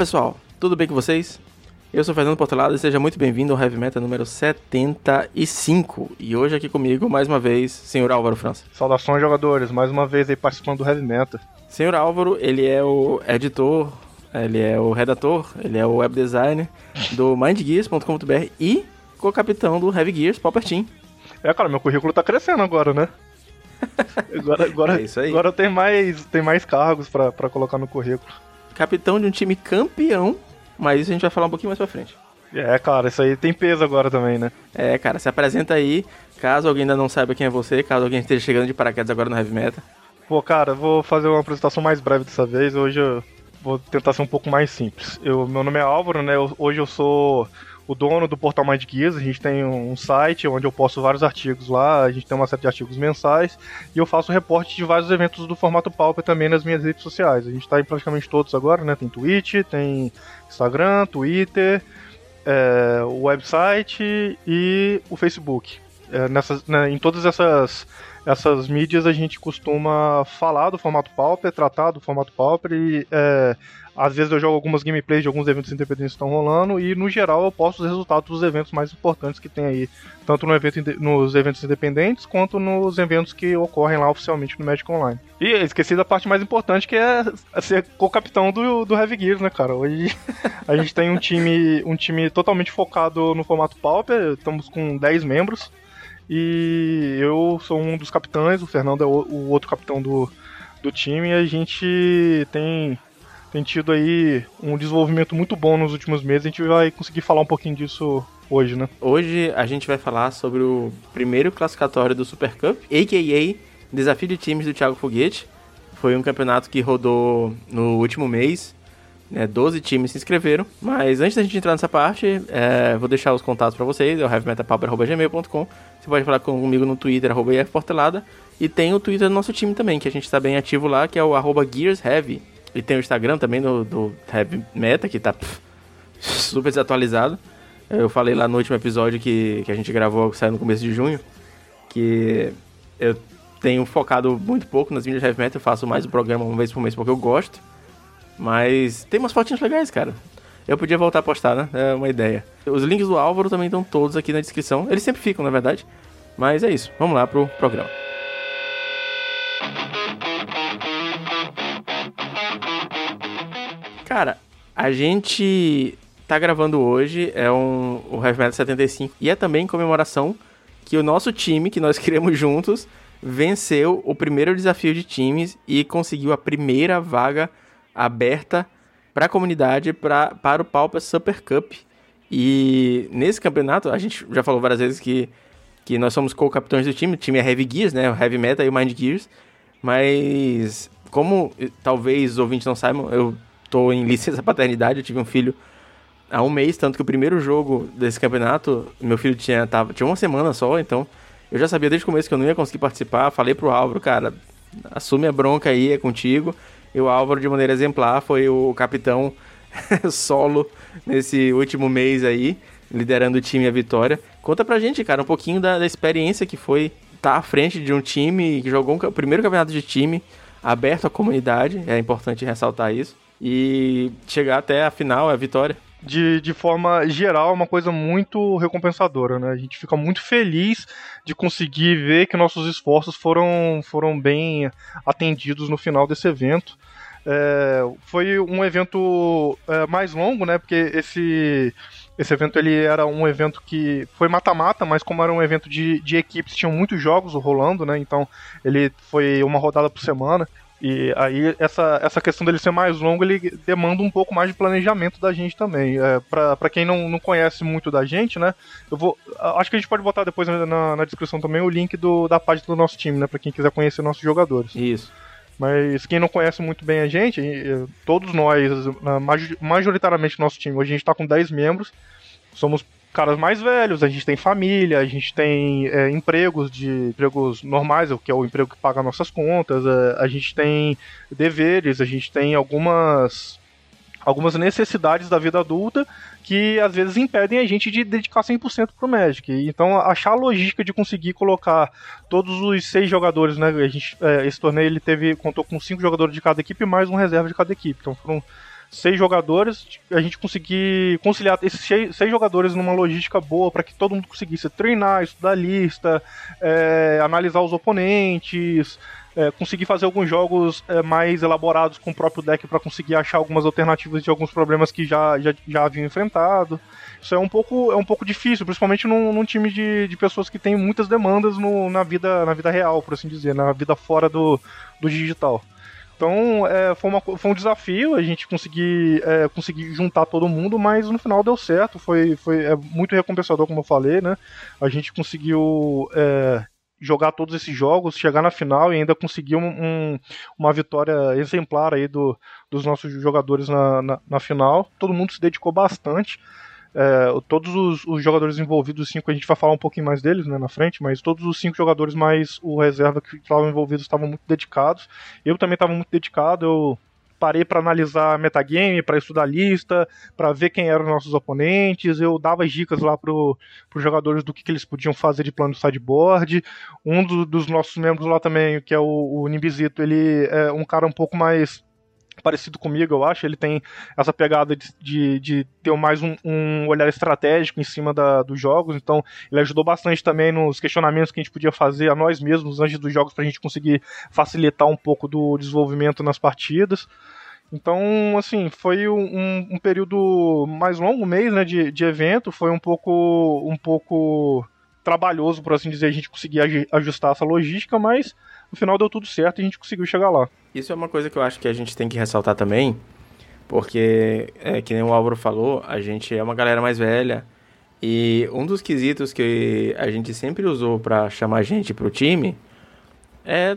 pessoal, tudo bem com vocês? Eu sou Fernando Portelado e seja muito bem-vindo ao Heavy Metal número 75. E hoje aqui comigo, mais uma vez, senhor Álvaro França. Saudações, jogadores, mais uma vez aí participando do Heavy Metal. Senhor Álvaro, ele é o editor, ele é o redator, ele é o web designer do mindgears.com.br e co-capitão do Heavy Gears, Pauper Team. É, cara, meu currículo tá crescendo agora, né? Agora, agora, É isso aí. agora tem mais, tem mais cargos pra colocar no currículo. Capitão de um time campeão, mas isso a gente vai falar um pouquinho mais pra frente. É, cara, isso aí tem peso agora também, né? É, cara, se apresenta aí, caso alguém ainda não saiba quem é você, caso alguém esteja chegando de paraquedas agora no Heavy Metal. Pô, cara, vou fazer uma apresentação mais breve dessa vez. Hoje eu vou tentar ser um pouco mais simples. Eu, meu nome é Álvaro, né? Hoje eu sou o dono do portal Mind Gears. A gente tem um site onde eu posto vários artigos lá. A gente tem uma série de artigos mensais. E eu faço reporte de vários eventos do formato Pauper também nas minhas redes sociais. A gente tá em praticamente todos agora, né? Tem Twitch, tem Instagram, Twitter, é, o website e o Facebook. É, nessas, né, em todas essas, essas mídias a gente costuma falar do formato Pauper, tratar do formato Pauper e é, às vezes eu jogo algumas gameplays de alguns eventos independentes que estão rolando e no geral eu posto os resultados dos eventos mais importantes que tem aí, tanto no evento, nos eventos independentes quanto nos eventos que ocorrem lá oficialmente no Magic Online. E esqueci da parte mais importante que é ser co-capitão do, do Heavy Gears, né, cara? Hoje a gente tem um time, um time totalmente focado no formato Pauper, estamos com 10 membros. E eu sou um dos capitães, o Fernando é o, o outro capitão do, do time, e a gente tem, tem tido aí um desenvolvimento muito bom nos últimos meses. A gente vai conseguir falar um pouquinho disso hoje, né? Hoje a gente vai falar sobre o primeiro classificatório do Super Cup, a.k.a. Desafio de Times do Thiago Foguete. Foi um campeonato que rodou no último mês, né, 12 times se inscreveram. Mas antes da gente entrar nessa parte, é, vou deixar os contatos para vocês, é o heavymetalpauper.gmail.com. Você pode falar comigo no Twitter, arroba IFPortelada. E tem o Twitter do nosso time também, que a gente está bem ativo lá, que é o arroba GearsHeavy. E tem o Instagram também do, do Heavy Meta, que tá pff, super desatualizado. Eu falei lá no último episódio que, que a gente gravou, que saiu no começo de junho, que eu tenho focado muito pouco nas mídias heavy metal, eu faço mais o programa uma vez por mês porque eu gosto. Mas tem umas fotinhas legais, cara. Eu podia voltar a postar, né? É uma ideia. Os links do Álvaro também estão todos aqui na descrição. Eles sempre ficam, na verdade. Mas é isso. Vamos lá pro programa. Cara, a gente tá gravando hoje, é um, o Heavy Metal 75, e é também em comemoração que o nosso time, que nós criamos juntos, venceu o primeiro desafio de times e conseguiu a primeira vaga aberta para a comunidade pra, para o Pauper Super Cup. E nesse campeonato, a gente já falou várias vezes que, que nós somos co-capitães do time, o time é Heavy Gears, né? O Heavy Metal e o Mind Gears. Mas, como talvez os ouvintes não saibam, eu tô em licença paternidade, eu tive um filho há um mês, tanto que o primeiro jogo desse campeonato, meu filho tinha, tava, tinha uma semana só, então eu já sabia desde o começo que eu não ia conseguir participar. Falei pro Álvaro, cara, assume a bronca aí, é contigo. E o Álvaro, de maneira exemplar, foi o capitão solo nesse último mês aí, liderando o time à vitória. Conta pra gente, cara, um pouquinho da, da experiência que foi estar à frente de um time que jogou o primeiro campeonato de time aberto à comunidade, é importante ressaltar isso. E chegar até a final, a vitória. de, de forma geral, é uma coisa muito recompensadora, né? A gente fica muito feliz de conseguir ver que nossos esforços foram, foram bem atendidos no final desse evento. É, foi um evento é, mais longo, né? Porque esse, esse evento ele era um evento que foi mata-mata, mas como era um evento de, de equipes, tinham muitos jogos rolando, né? Então ele foi uma rodada por semana. E aí essa, essa questão dele ser mais longo, ele demanda um pouco mais de planejamento da gente também. É, pra, pra quem não, não conhece muito da gente, né? Eu vou. Acho que a gente pode botar depois na, na descrição também o link do, da página do nosso time, né? Pra quem quiser conhecer nossos jogadores. Isso. Mas quem não conhece muito bem a gente, todos nós, majoritariamente nosso time, hoje a gente tá com 10 membros, somos caras mais velhos, a gente tem família, a gente tem é, empregos de empregos normais, que é o emprego que paga nossas contas, é, a gente tem deveres, a gente tem algumas algumas necessidades da vida adulta que às vezes impedem a gente de dedicar 100% pro Magic. Então, achar a logística de conseguir colocar todos os seis jogadores, né? A gente, é, esse torneio ele teve contou com cinco jogadores de cada equipe mais um reserva de cada equipe. Então, foram seis jogadores, a gente conseguir conciliar esses seis, jogadores numa logística boa para que todo mundo conseguisse treinar, estudar lista, é, analisar os oponentes, é, conseguir fazer alguns jogos é, mais elaborados com o próprio deck para conseguir achar algumas alternativas de alguns problemas que já, já, já haviam enfrentado. Isso é um pouco, é um pouco difícil, principalmente num, num time de, de pessoas que têm muitas demandas no, na, vida, na vida real, por assim dizer, na vida fora do, do digital. Então é, foi, uma, foi um desafio a gente conseguir, é, conseguir juntar todo mundo, mas no final deu certo. Foi, foi é, muito recompensador, como eu falei, né? A gente conseguiu é, jogar todos esses jogos, chegar na final e ainda conseguir um, um, uma vitória exemplar aí do, dos nossos jogadores na, na, na final. Todo mundo se dedicou bastante. É, todos os, os, jogadores envolvidos, os cinco, a gente vai falar um pouquinho mais deles né, na frente, mas todos os cinco jogadores mais o reserva que estavam envolvidos estavam muito dedicados. Eu também estava muito dedicado, eu parei para analisar metagame, para estudar lista, para ver quem eram os nossos oponentes. Eu dava dicas lá para os jogadores do que, que, eles podiam fazer de plano de sideboard. Um do, dos nossos membros lá também, que é o, o ele é um cara um pouco mais parecido comigo, eu acho. Ele tem essa pegada de, de, de ter mais um, um, olhar estratégico em cima da, dos jogos. Então, ele ajudou bastante também nos questionamentos que a gente podia fazer a nós mesmos antes dos jogos para a gente conseguir facilitar um pouco do desenvolvimento nas partidas. Então, assim, foi um, um período mais longo, um mês né, de, de evento. Foi um pouco, um pouco trabalhoso, por assim dizer, a gente conseguir ajustar essa logística, mas no final deu tudo certo e a gente conseguiu chegar lá. Isso é uma coisa que eu acho que a gente tem que ressaltar também, porque, é, que nem o Álvaro falou, a gente é uma galera mais velha e um dos quesitos que a gente sempre usou para chamar gente pro time é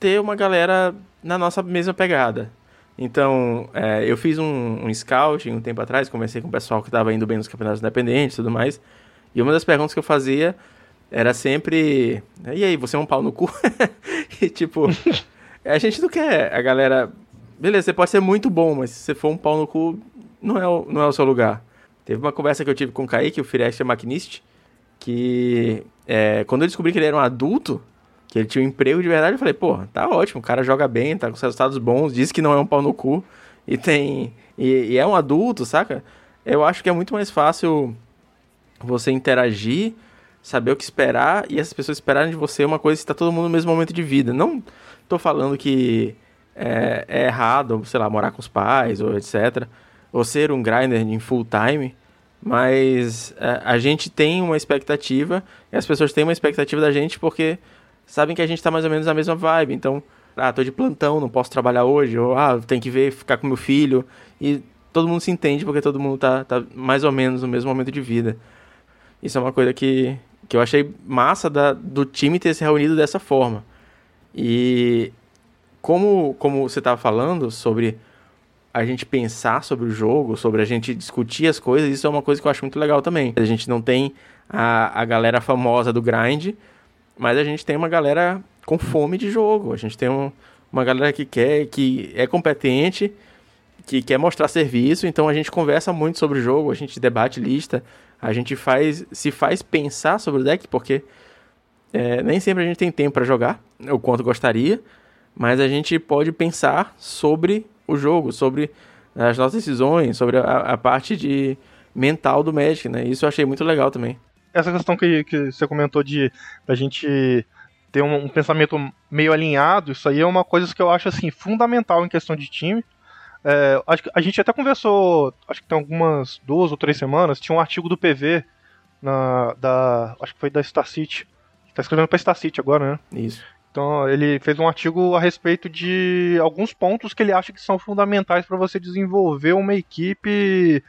ter uma galera na nossa mesma pegada. Então, é, eu fiz um, um scouting um tempo atrás, conversei com o pessoal que estava indo bem nos campeonatos independentes e tudo mais, e uma das perguntas que eu fazia era sempre. E aí, você é um pau no cu? e tipo, a gente não quer a galera. Beleza, você pode ser muito bom, mas se você for um pau no cu, não é o, não é o seu lugar. Teve uma conversa que eu tive com o Kaique, o Firex é maquinista, que é, quando eu descobri que ele era um adulto, que ele tinha um emprego de verdade, eu falei, pô, tá ótimo, o cara joga bem, tá com resultados bons, diz que não é um pau no cu, e tem. E, e é um adulto, saca? Eu acho que é muito mais fácil você interagir saber o que esperar e essas pessoas esperarem de você uma coisa que está todo mundo no mesmo momento de vida. Não estou falando que é, é, errado, sei lá, morar com os pais ou etc. Ou ser um grinder em full time. Mas é, a gente tem uma expectativa e as pessoas têm uma expectativa da gente porque sabem que a gente está mais ou menos na mesma vibe. Então, ah, tô de plantão, não posso trabalhar hoje. Ou, ah, tem que ver, ficar com meu filho. E todo mundo se entende porque todo mundo tá, tá mais ou menos no mesmo momento de vida. Isso é uma coisa que, que eu achei massa da, do time ter se reunido dessa forma. E como, como você estava falando sobre a gente pensar sobre o jogo, sobre a gente discutir as coisas, isso é uma coisa que eu acho muito legal também. A gente não tem a, a galera famosa do grind, mas a gente tem uma galera com fome de jogo. A gente tem um, uma galera que quer, que é competente, que quer mostrar serviço, então a gente conversa muito sobre o jogo, a gente debate lista, a gente faz se faz pensar sobre o deck, porque é, nem sempre a gente tem tempo para jogar, o quanto gostaria, mas a gente pode pensar sobre o jogo, sobre as nossas decisões, sobre a, a parte de mental do Magic, né? Isso eu achei muito legal também. Essa questão que, que você comentou de a gente ter um, um, pensamento meio alinhado, isso aí é uma coisa que eu acho assim fundamental em questão de time. É, acho que a gente até conversou, acho que tem algumas duas ou três semanas, tinha um artigo do PV na, da, acho que foi da Star City. Tá escrevendo pra Star City agora, né? Isso. Então ele fez um artigo a respeito de alguns pontos que ele acha que são fundamentais para você desenvolver uma equipe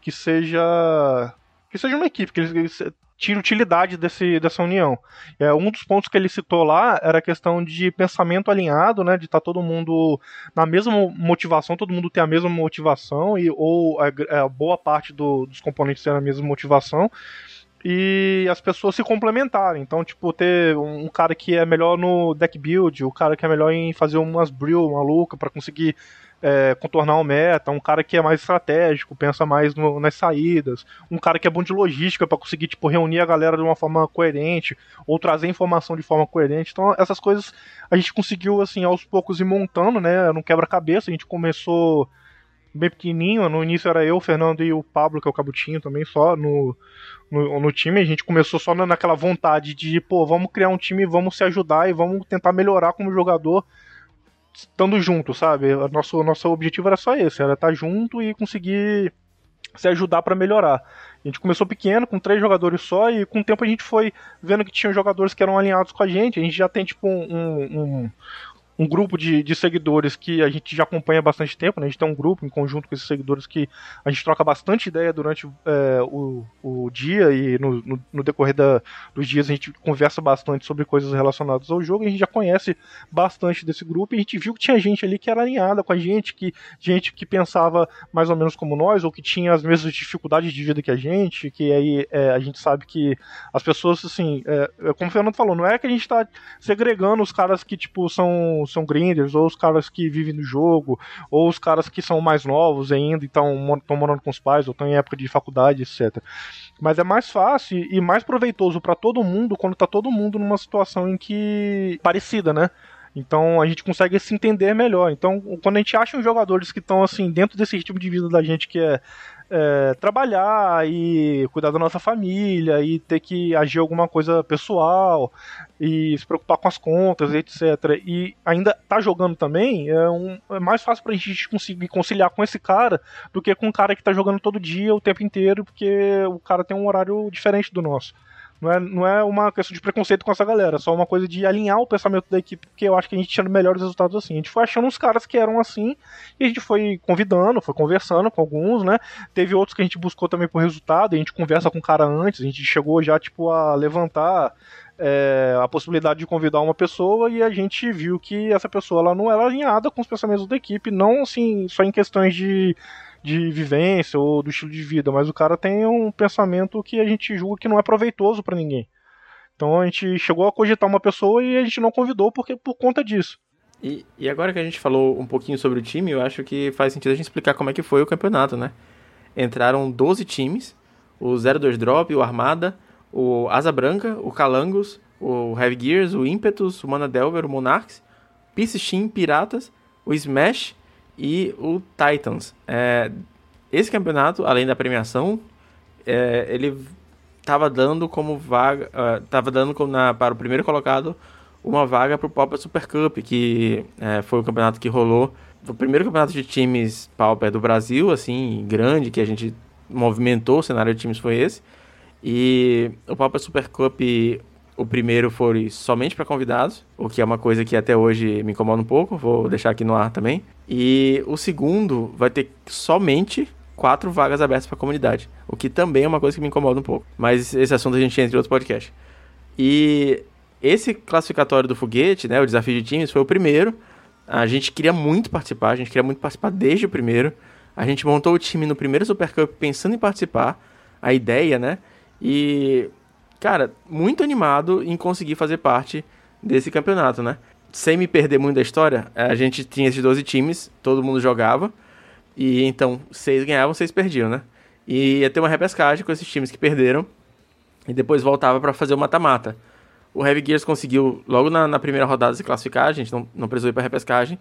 que seja que seja uma equipe que tira utilidade desse, dessa união. É, um dos pontos que ele citou lá era a questão de pensamento alinhado, né, de estar tá todo mundo na mesma motivação, todo mundo ter a mesma motivação, e, ou a, a boa parte do, dos componentes ter a mesma motivação, e as pessoas se complementarem. Então, tipo, ter um cara que é melhor no deck build, o cara que é melhor em fazer umas brew maluca para conseguir é, contornar o meta, um cara que é mais estratégico, pensa mais no, nas saídas, um cara que é bom de logística para conseguir tipo reunir a galera de uma forma coerente ou trazer informação de forma coerente. Então essas coisas a gente conseguiu assim aos poucos ir montando, né, no quebra-cabeça. A gente começou bem pequenininho. No início era eu, o Fernando e o Pablo, que é o Cabutinho também, só no, no, no, time. A gente começou só naquela vontade de, pô, vamos criar um time, vamos se ajudar e vamos tentar melhorar como jogador estando junto, sabe? Nosso, nosso objetivo era só esse, era estar junto e conseguir se ajudar para melhorar. A gente começou pequeno, com três jogadores só, e com o tempo a gente foi vendo que tinha jogadores que eram alinhados com a gente. A gente já tem, tipo, um, um, um grupo de, de seguidores que a gente já acompanha há bastante tempo, né? A gente tem um grupo em conjunto com esses seguidores que a gente troca bastante ideia durante é, o, o dia e no, no, no decorrer da, dos dias a gente conversa bastante sobre coisas relacionadas ao jogo. a gente já conhece bastante desse grupo e a gente viu que tinha gente ali que era alinhada com a gente, que gente que pensava mais ou menos como nós ou que tinha as mesmas dificuldades de vida que a gente, que aí é, a gente sabe que as pessoas, assim, é, é como o Fernando falou, não é que a gente está segregando os caras que, tipo, são são, grinders, ou os caras que vivem no jogo, ou os caras que são mais novos ainda e estão morando com os pais, ou estão em época de faculdade, etc. Mas é mais fácil e mais proveitoso para todo mundo quando tá todo mundo numa situação em que. parecida, né? Então a gente consegue se entender melhor. Então, quando a gente acha uns jogadores que estão assim dentro desse ritmo de vida da gente que é é, trabalhar e cuidar da nossa família e ter que agir alguma coisa pessoal e se preocupar com as contas, etc. E ainda tá jogando também, é, um, é mais fácil pra gente conseguir conciliar com esse cara do que com um cara que tá jogando todo dia, o tempo inteiro, porque o cara tem um horário diferente do nosso. Não é, não é uma questão de preconceito com essa galera, é só uma coisa de alinhar o pensamento da equipe, porque eu acho que a gente tinha melhores resultados assim. A gente foi achando uns caras que eram assim, e a gente foi convidando, foi conversando com alguns, né? Teve outros que a gente buscou também por resultado, e a gente conversa com o cara antes, a gente chegou já, tipo, a levantar é, a possibilidade de convidar uma pessoa e a gente viu que essa pessoa ela não era alinhada com os pensamentos da equipe, não assim só em questões de de vivência ou do estilo de vida, mas o cara tem um pensamento que a gente julga que não é proveitoso para ninguém. Então a gente chegou a cogitar uma pessoa e a gente não convidou porque por conta disso. E, e agora que a gente falou um pouquinho sobre o time, eu acho que faz sentido a gente explicar como é que foi o campeonato, né? Entraram 12 times, o 02 Drop, o Armada, o Asa Branca, o Calangos, o Heavy Gears, o Impetus, o Mana Delver, o Monarchs, Steam, Piratas, o Smash e o Titans. É, esse campeonato, além da premiação, é, ele estava dando como vaga, estava uh, dando como na, para o primeiro colocado uma vaga para o Pauper Super Cup, que é, foi o campeonato que rolou, o primeiro campeonato de times Pauper do Brasil, assim, grande, que a gente movimentou, o cenário de times foi esse. E o Pauper Super Cup o primeiro foi somente para convidados, o que é uma coisa que até hoje me incomoda um pouco, vou deixar aqui no ar também. E o segundo vai ter somente quatro vagas abertas para a comunidade, o que também é uma coisa que me incomoda um pouco. Mas esse assunto a gente entra em outro podcast. E esse classificatório do foguete, né, o desafio de times, foi o primeiro. A gente queria muito participar, a gente queria muito participar desde o primeiro. A gente montou o time no primeiro Super Cup pensando em participar, a ideia, né? E cara, muito animado em conseguir fazer parte desse campeonato, né? Sem me perder muito da história, a gente tinha esses 12 times, todo mundo jogava, e então seis ganhavam, seis perdiam, né? E ia ter uma repescagem com esses times que perderam, e depois voltava para fazer o mata-mata. O Heavy Gears conseguiu, logo na, na, primeira rodada, se classificar, a gente não, não precisou ir pra repescagem,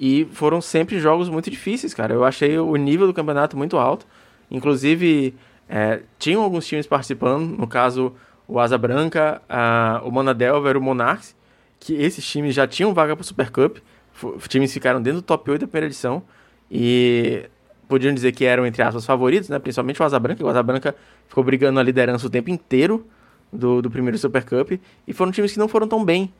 e foram sempre jogos muito difíceis, cara. Eu achei o nível do campeonato muito alto, inclusive é, tinham alguns times participando, no caso o Asa Branca, a, o Monadelver, o Monarchs, que esses times já tinham vaga para o Super Cup. Os times ficaram dentro do top 8 da primeira edição e podiam dizer que eram, entre aspas, favoritos, né? principalmente o Asa Branca. O Asa Branca ficou brigando na liderança o tempo inteiro do, do primeiro Super Cup e foram times que não foram tão bem.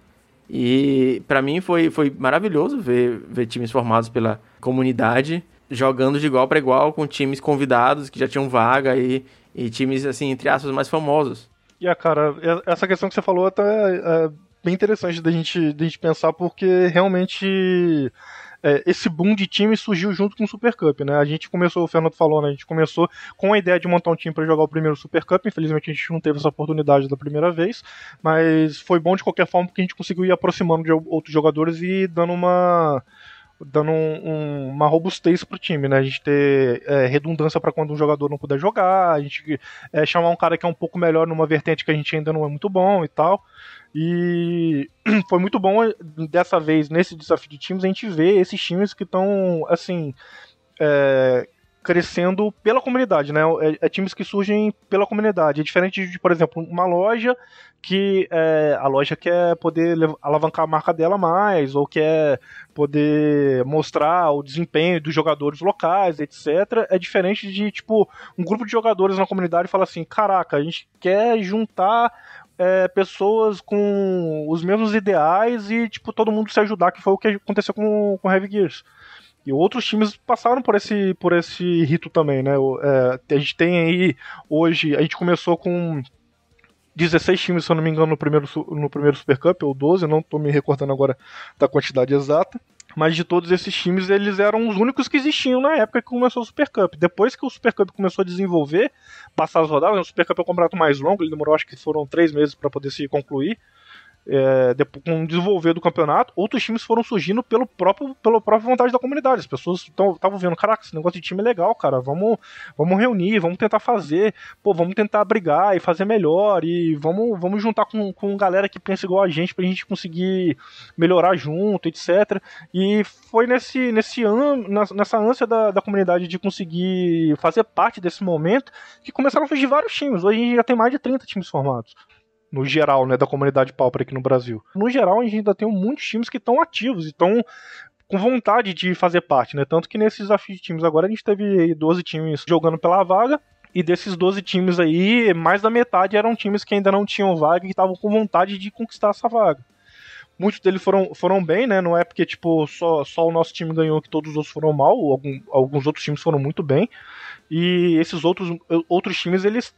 E para mim foi, foi maravilhoso ver, ver times formados pela comunidade jogando de igual para igual com times convidados que já tinham vaga e, e times, assim, entre aspas, mais famosos. E, yeah, cara, essa questão que você falou até é bem interessante da gente, da gente pensar, porque realmente é, esse boom de time surgiu junto com o Super Cup, né? A gente começou, o Fernando falou, né? A gente começou com a ideia de montar um time para jogar o primeiro Super Cup. Infelizmente a gente não teve essa oportunidade da primeira vez, mas foi bom de qualquer forma porque a gente conseguiu ir aproximando de outros jogadores e dando uma dando um, um, uma robustez pro time, né? A gente ter é, redundância para quando um jogador não puder jogar, a gente é, chamar um cara que é um pouco melhor numa vertente que a gente ainda não é muito bom e tal. E foi muito bom dessa vez, nesse desafio de times, a gente ver esses times que estão, assim, é, crescendo pela comunidade, né? É, é, times que surgem pela comunidade. É diferente de, por exemplo, uma loja que é, a loja quer poder alavancar a marca dela mais, ou quer poder mostrar o desempenho dos jogadores locais, etc. É diferente de, tipo, um grupo de jogadores na comunidade fala assim: caraca, a gente quer juntar é, pessoas com os mesmos ideais e, tipo, todo mundo se ajudar, que foi o que aconteceu com, com Heavy Gears. E outros times passaram por esse, por esse rito também, né? É, a gente tem aí, hoje, a gente começou com 16 times, se eu não me engano, no primeiro, no primeiro Super Cup, ou 12, não estou me recordando agora da quantidade exata. Mas de todos esses times, eles eram os únicos que existiam na época que começou o Super Cup. Depois que o Super Cup começou a desenvolver, passar as rodadas, o Super Cup é um campeonato mais longo, ele demorou acho que foram três meses para poder se concluir é, com o desenvolver do campeonato, outros times foram surgindo pelo próprio, pela própria vontade da comunidade. As pessoas estavam vendo, caraca, esse negócio de time é legal, cara. Vamos, vamos reunir, vamos tentar fazer, pô, vamos tentar brigar e fazer melhor. E vamos, vamos juntar com, com galera que pensa igual a gente pra gente conseguir melhorar junto, etc. E foi nesse, nesse nessa ânsia da, da comunidade de conseguir fazer parte desse momento que começaram a surgir vários times. Hoje já tem mais de 30 times formados no geral, né, da comunidade pauper aqui no Brasil. No geral, a gente ainda tem muitos times que estão ativos e estão com vontade de fazer parte, né? Tanto que nesses desafios de times agora a gente teve 12 times jogando pela vaga. E desses 12 times aí, mais da metade eram times que ainda não tinham vaga e estavam com vontade de conquistar essa vaga. Muitos deles foram, foram bem, né? Não é porque, tipo, só, só o nosso time ganhou que todos os outros foram mal. Algum, alguns outros times foram muito bem. E esses outros, outros times, eles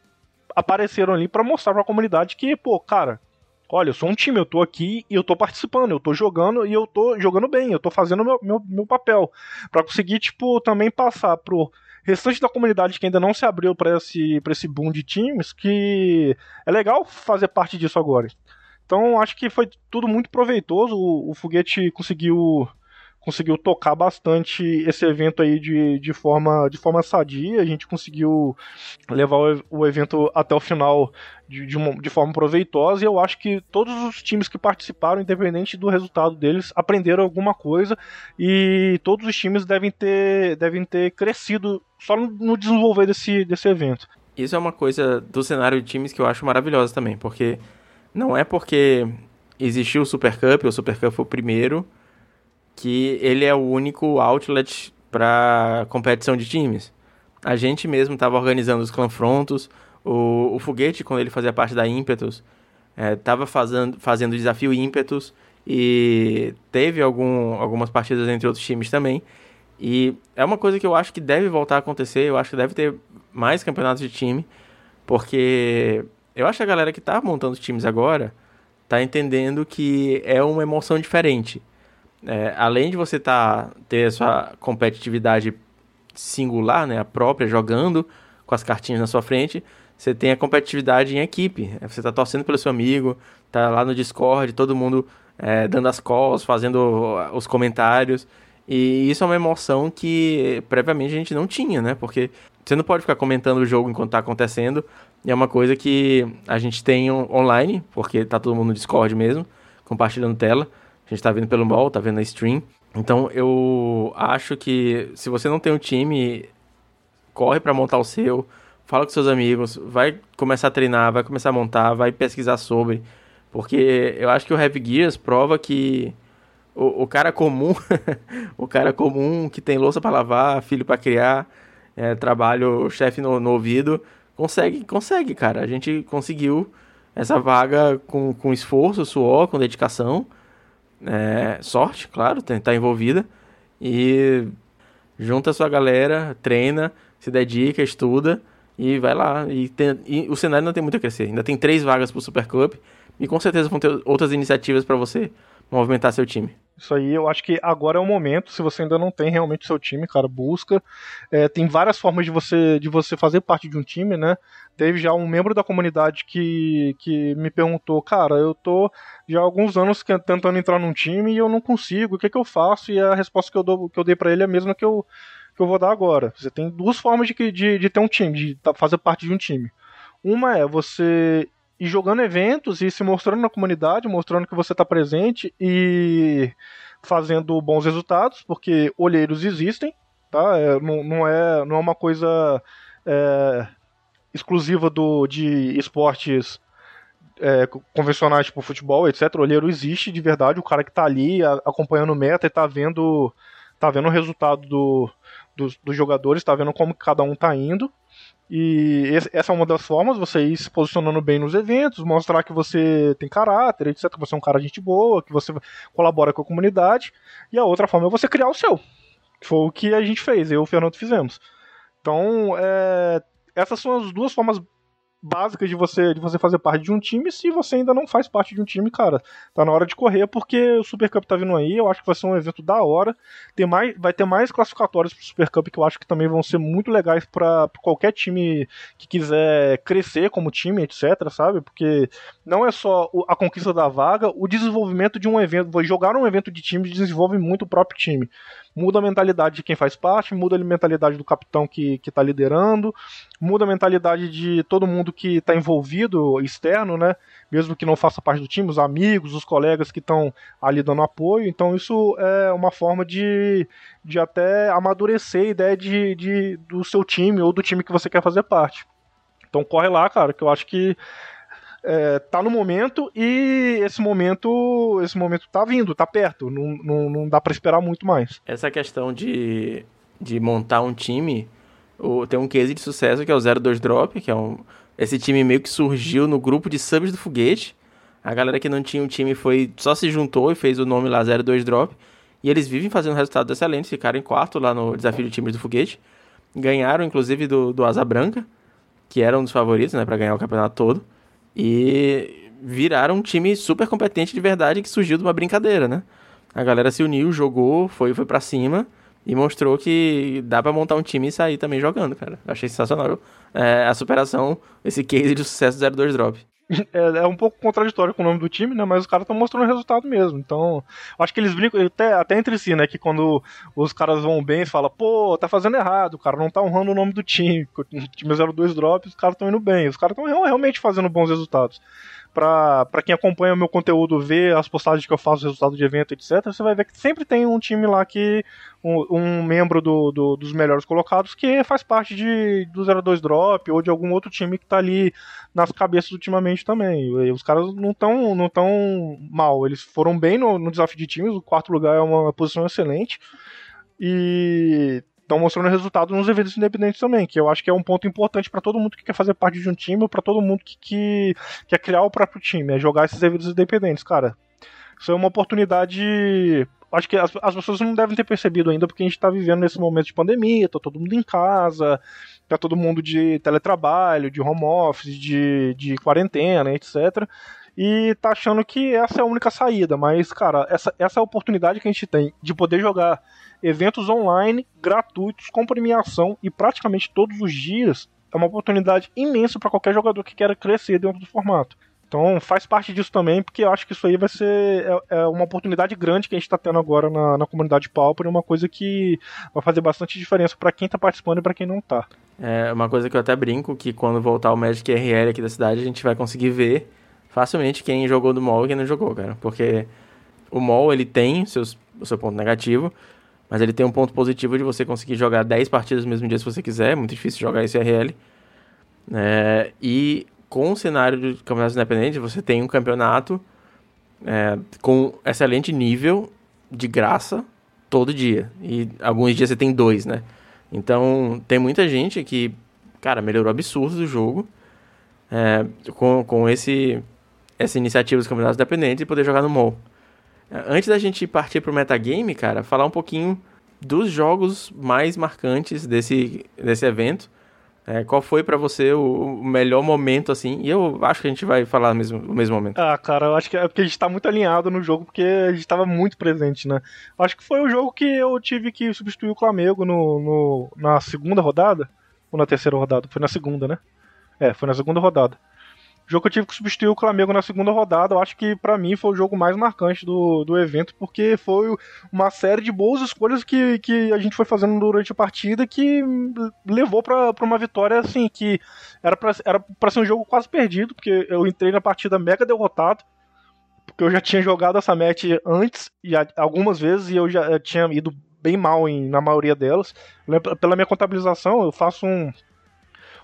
apareceram ali para mostrar para a comunidade que, pô, cara, olha, eu sou um time, eu tô aqui e eu tô participando, eu tô jogando e eu tô jogando bem, eu tô fazendo meu, meu, meu papel. para conseguir, tipo, também passar pro restante da comunidade que ainda não se abriu para esse, esse boom de times, que é legal fazer parte disso agora. Então, acho que foi tudo muito proveitoso. O, o Foguete conseguiu conseguiu tocar bastante esse evento aí de, de, forma, de forma sadia. A gente conseguiu levar o, o evento até o final de, de, uma, de, forma proveitosa. E eu acho que todos os times que participaram, independente do resultado deles, aprenderam alguma coisa. E todos os times devem ter, devem ter crescido só no desenvolver desse, desse evento. Isso é uma coisa do cenário de times que eu acho maravilhosa também, porque não é porque existiu o Super Cup, o Super Cup foi o primeiro que ele é o único outlet para competição de times. A gente mesmo estava organizando os confrontos, o, o Foguete, quando ele fazia parte da Impetus, estava é, fazendo, fazendo desafio Impetus e teve algum, algumas partidas entre outros times também. E é uma coisa que eu acho que deve voltar a acontecer, eu acho que deve ter mais campeonatos de time, porque eu acho que a galera que está montando os times agora está entendendo que é uma emoção diferente é, além de você tá, ter a sua competitividade singular, né, a própria, jogando com as cartinhas na sua frente, você tem a competitividade em equipe. É, você está torcendo pelo seu amigo, tá lá no Discord, todo mundo é, dando as calls, fazendo os comentários. E isso é uma emoção que previamente a gente não tinha, né? Porque você não pode ficar comentando o jogo enquanto está acontecendo. E é uma coisa que a gente tem online, porque tá todo mundo no Discord mesmo, compartilhando tela. A gente tá vendo pelo mall, tá vendo na stream. Então eu acho que se você não tem um time, corre para montar o seu, fala com seus amigos, vai começar a treinar, vai começar a montar, vai pesquisar sobre. Porque eu acho que o Heavy Gears prova que o, o cara comum, o cara comum que tem louça para lavar, filho para criar, é, trabalho, chefe no, no ouvido, consegue, consegue, cara. A gente conseguiu essa vaga com, com esforço, suor, com dedicação é, sorte, claro, tá envolvida. E junta a sua galera, treina, se dedica, estuda e vai lá. E, tem, e o cenário não tem muito a crescer. Ainda tem três vagas para o Super Cup e com certeza vão ter outras iniciativas para você movimentar seu time. Isso aí, eu acho que agora é o momento. Se você ainda não tem realmente seu time, cara, busca. É, tem várias formas de você, de você fazer parte de um time, né? Teve já um membro da comunidade que, que me perguntou, cara, eu tô já há alguns anos tentando entrar num time e eu não consigo, o que, é que eu faço? E a resposta que eu, dou, que eu dei para ele é a mesma que eu, que eu vou dar agora. Você tem duas formas de, de, de ter um time, de fazer parte de um time. Uma é você ir jogando eventos e se mostrando na comunidade, mostrando que você está presente e fazendo bons resultados, porque olheiros existem, tá? É, não, não, é, não é uma coisa é, exclusiva do, de esportes é, convencionais, tipo futebol, etc. O olheiro existe de verdade, o cara que tá ali a, acompanhando o meta e tá vendo, tá vendo o resultado do, dos, dos jogadores, tá vendo como cada um tá indo. E essa é uma das formas, você ir se posicionando bem nos eventos, mostrar que você tem caráter, etc, que você é um cara de gente boa, que você colabora com a comunidade. E a outra forma é você criar o seu. Foi o que a gente fez, eu e o Fernando fizemos. Então, é, essas são as duas formas básicas de você de você fazer parte de um time. Se você ainda não faz parte de um time, cara, tá na hora de correr porque o Super Cup tá vindo aí. Eu acho que vai ser um evento da hora. Tem mais, vai ter mais classificatórios pro Super Cup que eu acho que também vão ser muito legais para qualquer time que quiser crescer como time, etc, sabe? Porque não é só a conquista da vaga, o desenvolvimento de um evento, jogar um evento de time desenvolve muito o próprio time muda a mentalidade de quem faz parte, muda a mentalidade do capitão que, que tá liderando, muda a mentalidade de todo mundo que está envolvido, externo, né? Mesmo que não faça parte do time, os amigos, os colegas que estão ali dando apoio. Então isso é uma forma de, de até amadurecer a ideia de, de, do seu time ou do time que você quer fazer parte. Então corre lá, cara, que eu acho que é, tá no momento e esse momento esse momento tá vindo, tá perto, não, não, não dá para esperar muito mais. Essa questão de, de montar um time, o, tem um case de sucesso que é o 02 Drop, que é um esse time meio que surgiu no grupo de subs do foguete. A galera que não tinha um time foi só se juntou e fez o nome lá 02 Drop. E eles vivem fazendo resultados excelentes, ficaram em quarto lá no desafio de times do foguete. Ganharam, inclusive, do, do Asa Branca, que era um dos favoritos, né, para ganhar o campeonato todo. E viraram um time super competente de verdade que surgiu de uma brincadeira, né? A galera se uniu, jogou, foi, foi para cima e mostrou que dá para montar um time e sair também jogando, cara. Achei sensacional é, a superação, esse case de sucesso do 02 Drop. É, é, um pouco contraditório com o nome do time, né? Mas os caras estão mostrando resultado mesmo. Então, acho que eles brincam até, até entre si, né? Que quando os caras vão bem, fala, pô, tá fazendo errado, o cara não tá honrando o nome do time. O time 02 Drop, os caras estão indo bem. Os caras estão realmente fazendo bons resultados para quem acompanha o meu conteúdo, ver as postagens que eu faço, resultado de evento, etc., você vai ver que sempre tem um time lá que. um, um membro do, do, dos melhores colocados que faz parte de, do 02 Drop ou de algum outro time que tá ali nas cabeças ultimamente também. E os caras não estão não tão mal, eles foram bem no, no desafio de times, o quarto lugar é uma posição excelente. E estão mostrando resultado nos eventos independentes também, que eu acho que é um ponto importante para todo mundo que quer fazer parte de um time para todo mundo que, que quer criar o próprio time, é jogar esses eventos independentes, cara. Isso é uma oportunidade. Acho que as, as pessoas não devem ter percebido ainda, porque a gente está vivendo nesse momento de pandemia, tá todo mundo em casa, tá todo mundo de teletrabalho, de home office, de, de quarentena, etc e tá achando que essa é a única saída, mas, cara, essa, essa é a oportunidade que a gente tem de poder jogar eventos online gratuitos com premiação e praticamente todos os dias é uma oportunidade imensa para qualquer jogador que queira crescer dentro do formato. Então faz parte disso também, porque eu acho que isso aí vai ser é, é uma oportunidade grande que a gente está tendo agora na, na comunidade Pauper, uma coisa que vai fazer bastante diferença para quem está participando e para quem não está. É uma coisa que eu até brinco, que quando voltar o Magic RL aqui da cidade, a gente vai conseguir ver facilmente quem jogou do mall e quem não jogou, cara. Porque o mall, ele tem seus, o seu ponto negativo, mas ele tem um ponto positivo de você conseguir jogar 10 partidas no mesmo dia se você quiser. É muito difícil jogar esse RL. É, e com o cenário de campeonatos independentes, você tem um campeonato é, com excelente nível de graça todo dia. E alguns dias você tem dois, né? Então, tem muita gente que, cara, melhorou absurdo do jogo é, com, com esse, essa iniciativa dos campeonatos independentes e poder jogar no mall. Antes da gente partir pro metagame, cara, falar um pouquinho dos jogos mais marcantes desse, desse evento. É, qual foi para você o, o, melhor momento, assim? E eu acho que a gente vai falar no mesmo, no mesmo momento. Ah, cara, eu acho que é porque a gente tá muito alinhado no jogo, porque a gente tava muito presente, né? Acho que foi o jogo que eu tive que substituir o Flamengo no, no, na segunda rodada. Ou na terceira rodada? Foi na segunda, né? É, foi na segunda rodada. Jogo que eu tive que substituir o Flamengo na segunda rodada, eu acho que para mim foi o jogo mais marcante do, do evento, porque foi uma série de boas escolhas que, que a gente foi fazendo durante a partida que levou para uma vitória assim, que era para era pra ser um jogo quase perdido, porque eu entrei na partida mega derrotado, porque eu já tinha jogado essa match antes, e algumas vezes, e eu já tinha ido bem mal em, na maioria delas. Pela minha contabilização, eu faço um,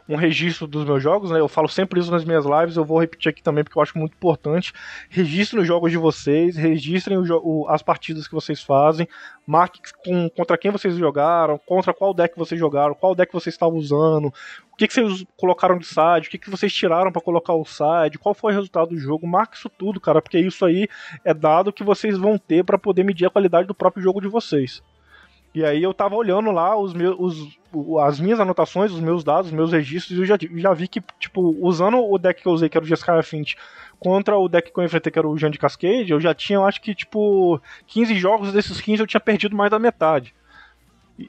um registro dos meus jogos, né? Eu falo sempre isso nas minhas lives, eu vou repetir aqui também porque eu acho muito importante. Registrem os jogos de vocês, registrem o, as partidas que vocês fazem, marque com, contra quem vocês jogaram, contra qual deck vocês jogaram, qual deck vocês estavam usando, o que, que vocês colocaram de side, o que, que vocês tiraram para colocar o side, qual foi o resultado do jogo, marque isso tudo, cara, porque isso aí é dado que vocês vão ter para poder medir a qualidade do próprio jogo de vocês. E aí eu tava olhando lá os meus, os, as minhas anotações, os meus dados, os meus registros, eu já, já vi que, tipo, usando o deck que eu usei, que era o Jeskai Fint, contra o deck que eu enfrentei, que era o Jean de Cascade, eu já tinha, eu acho que, tipo, 15 jogos desses 15 eu tinha perdido mais da metade.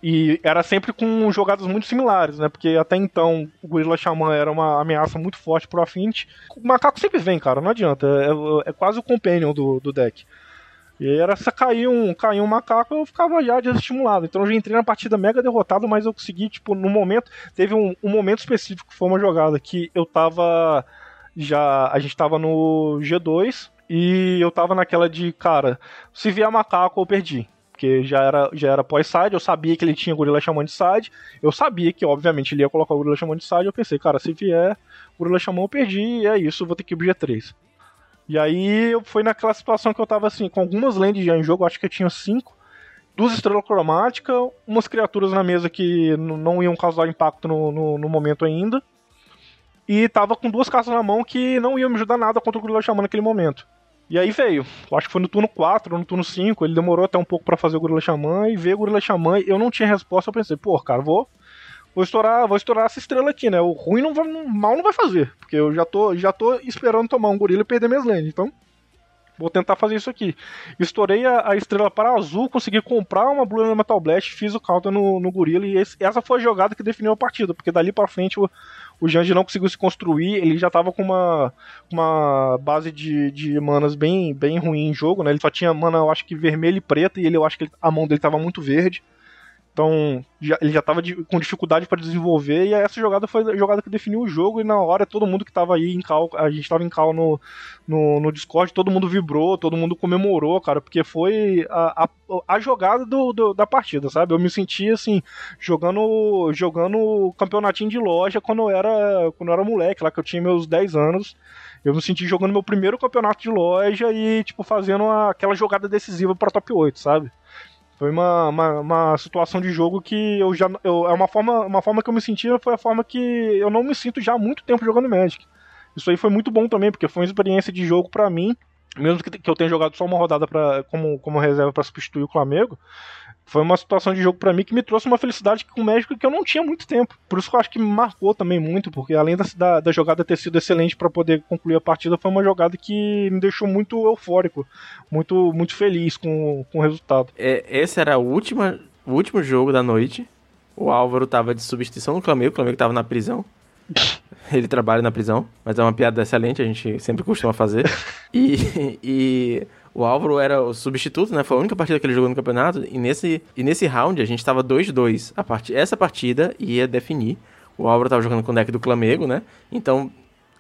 E era sempre com jogadas muito similares, né? Porque até então o Gorilla Shaman era uma ameaça muito forte pro Affinity. O macaco sempre vem, cara, não adianta. É, é quase o companion do, do deck. E aí era se cair um, cair um macaco, eu ficava já desestimulado. Então eu já entrei na partida mega derrotado, mas eu consegui, tipo, no momento. Teve um, um momento específico que foi uma jogada que eu tava. Já. A gente tava no G2 e eu tava naquela de, cara, se vier macaco, eu perdi. Porque já era, já era pós-side, eu sabia que ele tinha gorila chamando de side, eu sabia que, obviamente, ele ia colocar o gorila chamando de side, eu pensei, cara, se vier gorila chamando, eu perdi, e é isso, vou ter que ir pro G3. E aí foi naquela situação que eu tava assim, com algumas lands já em jogo, acho que eu tinha cinco, duas estrelas cromáticas, umas criaturas na mesa que não iam causar impacto no, no, no, momento ainda. E tava com duas cartas na mão que não iam me ajudar nada contra o Gorilla Xamã naquele momento. E aí veio, eu acho que foi no turno 4 ou no turno 5, ele demorou até um pouco para fazer o Gorilla Xamã, e veio o Gorilla Xamã, eu não tinha resposta, eu pensei, pô, cara, vou vou estourar, vou estourar essa estrela aqui, né? O ruim não vai, mal não vai fazer, porque eu já tô, já tô esperando tomar um gorila e perder minhas lanes, então vou tentar fazer isso aqui. Estourei a, a estrela para azul, consegui comprar uma Blue Metal Blast, fiz o counter no, no gorila e esse, essa foi a jogada que definiu a partida, porque dali para frente o, o Janji não conseguiu se construir, ele já tava com uma, uma base de, de manas bem, bem ruim em jogo, né? Ele só tinha mana, eu acho que vermelho e preto, e ele, eu acho que ele, a mão dele tava muito verde. Então, já, ele já estava com dificuldade para desenvolver e essa jogada foi a jogada que definiu o jogo e na hora todo mundo que estava aí em cal, a gente estava em cal no, no, no, Discord, todo mundo vibrou, todo mundo comemorou, cara, porque foi a, a, a jogada do, do, da partida, sabe? Eu me senti assim, jogando jogando campeonatinho de loja quando eu era quando eu era moleque, lá que eu tinha meus 10 anos. Eu me senti jogando meu primeiro campeonato de loja e, tipo, fazendo aquela jogada decisiva para top 8, sabe? Foi uma, uma, uma, situação de jogo que eu já. Eu, é uma forma, uma forma que eu me sentia, foi a forma que eu não me sinto já há muito tempo jogando Magic. Isso aí foi muito bom também, porque foi uma experiência de jogo para mim, mesmo que, que eu tenha jogado só uma rodada pra, como, como reserva para substituir o Flamengo, foi uma situação de jogo para mim que me trouxe uma felicidade com o México que eu não tinha muito tempo. Por isso que eu acho que me marcou também muito, porque além da, da, da jogada ter sido excelente para poder concluir a partida, foi uma jogada que me deixou muito eufórico, muito, muito feliz com, com o resultado. É, esse era a última, o último jogo da noite. O Álvaro tava de substituição no Flamengo, o Flamengo tava na prisão. Ele trabalha na prisão, mas é uma piada excelente, a gente sempre costuma fazer. E, e o Álvaro era o substituto, né? Foi a única partida que ele jogou no campeonato. E nesse, e nesse round a gente tava 2-2. Part... Essa partida ia definir. O Álvaro tava jogando com o deck do Clamego, né? Então,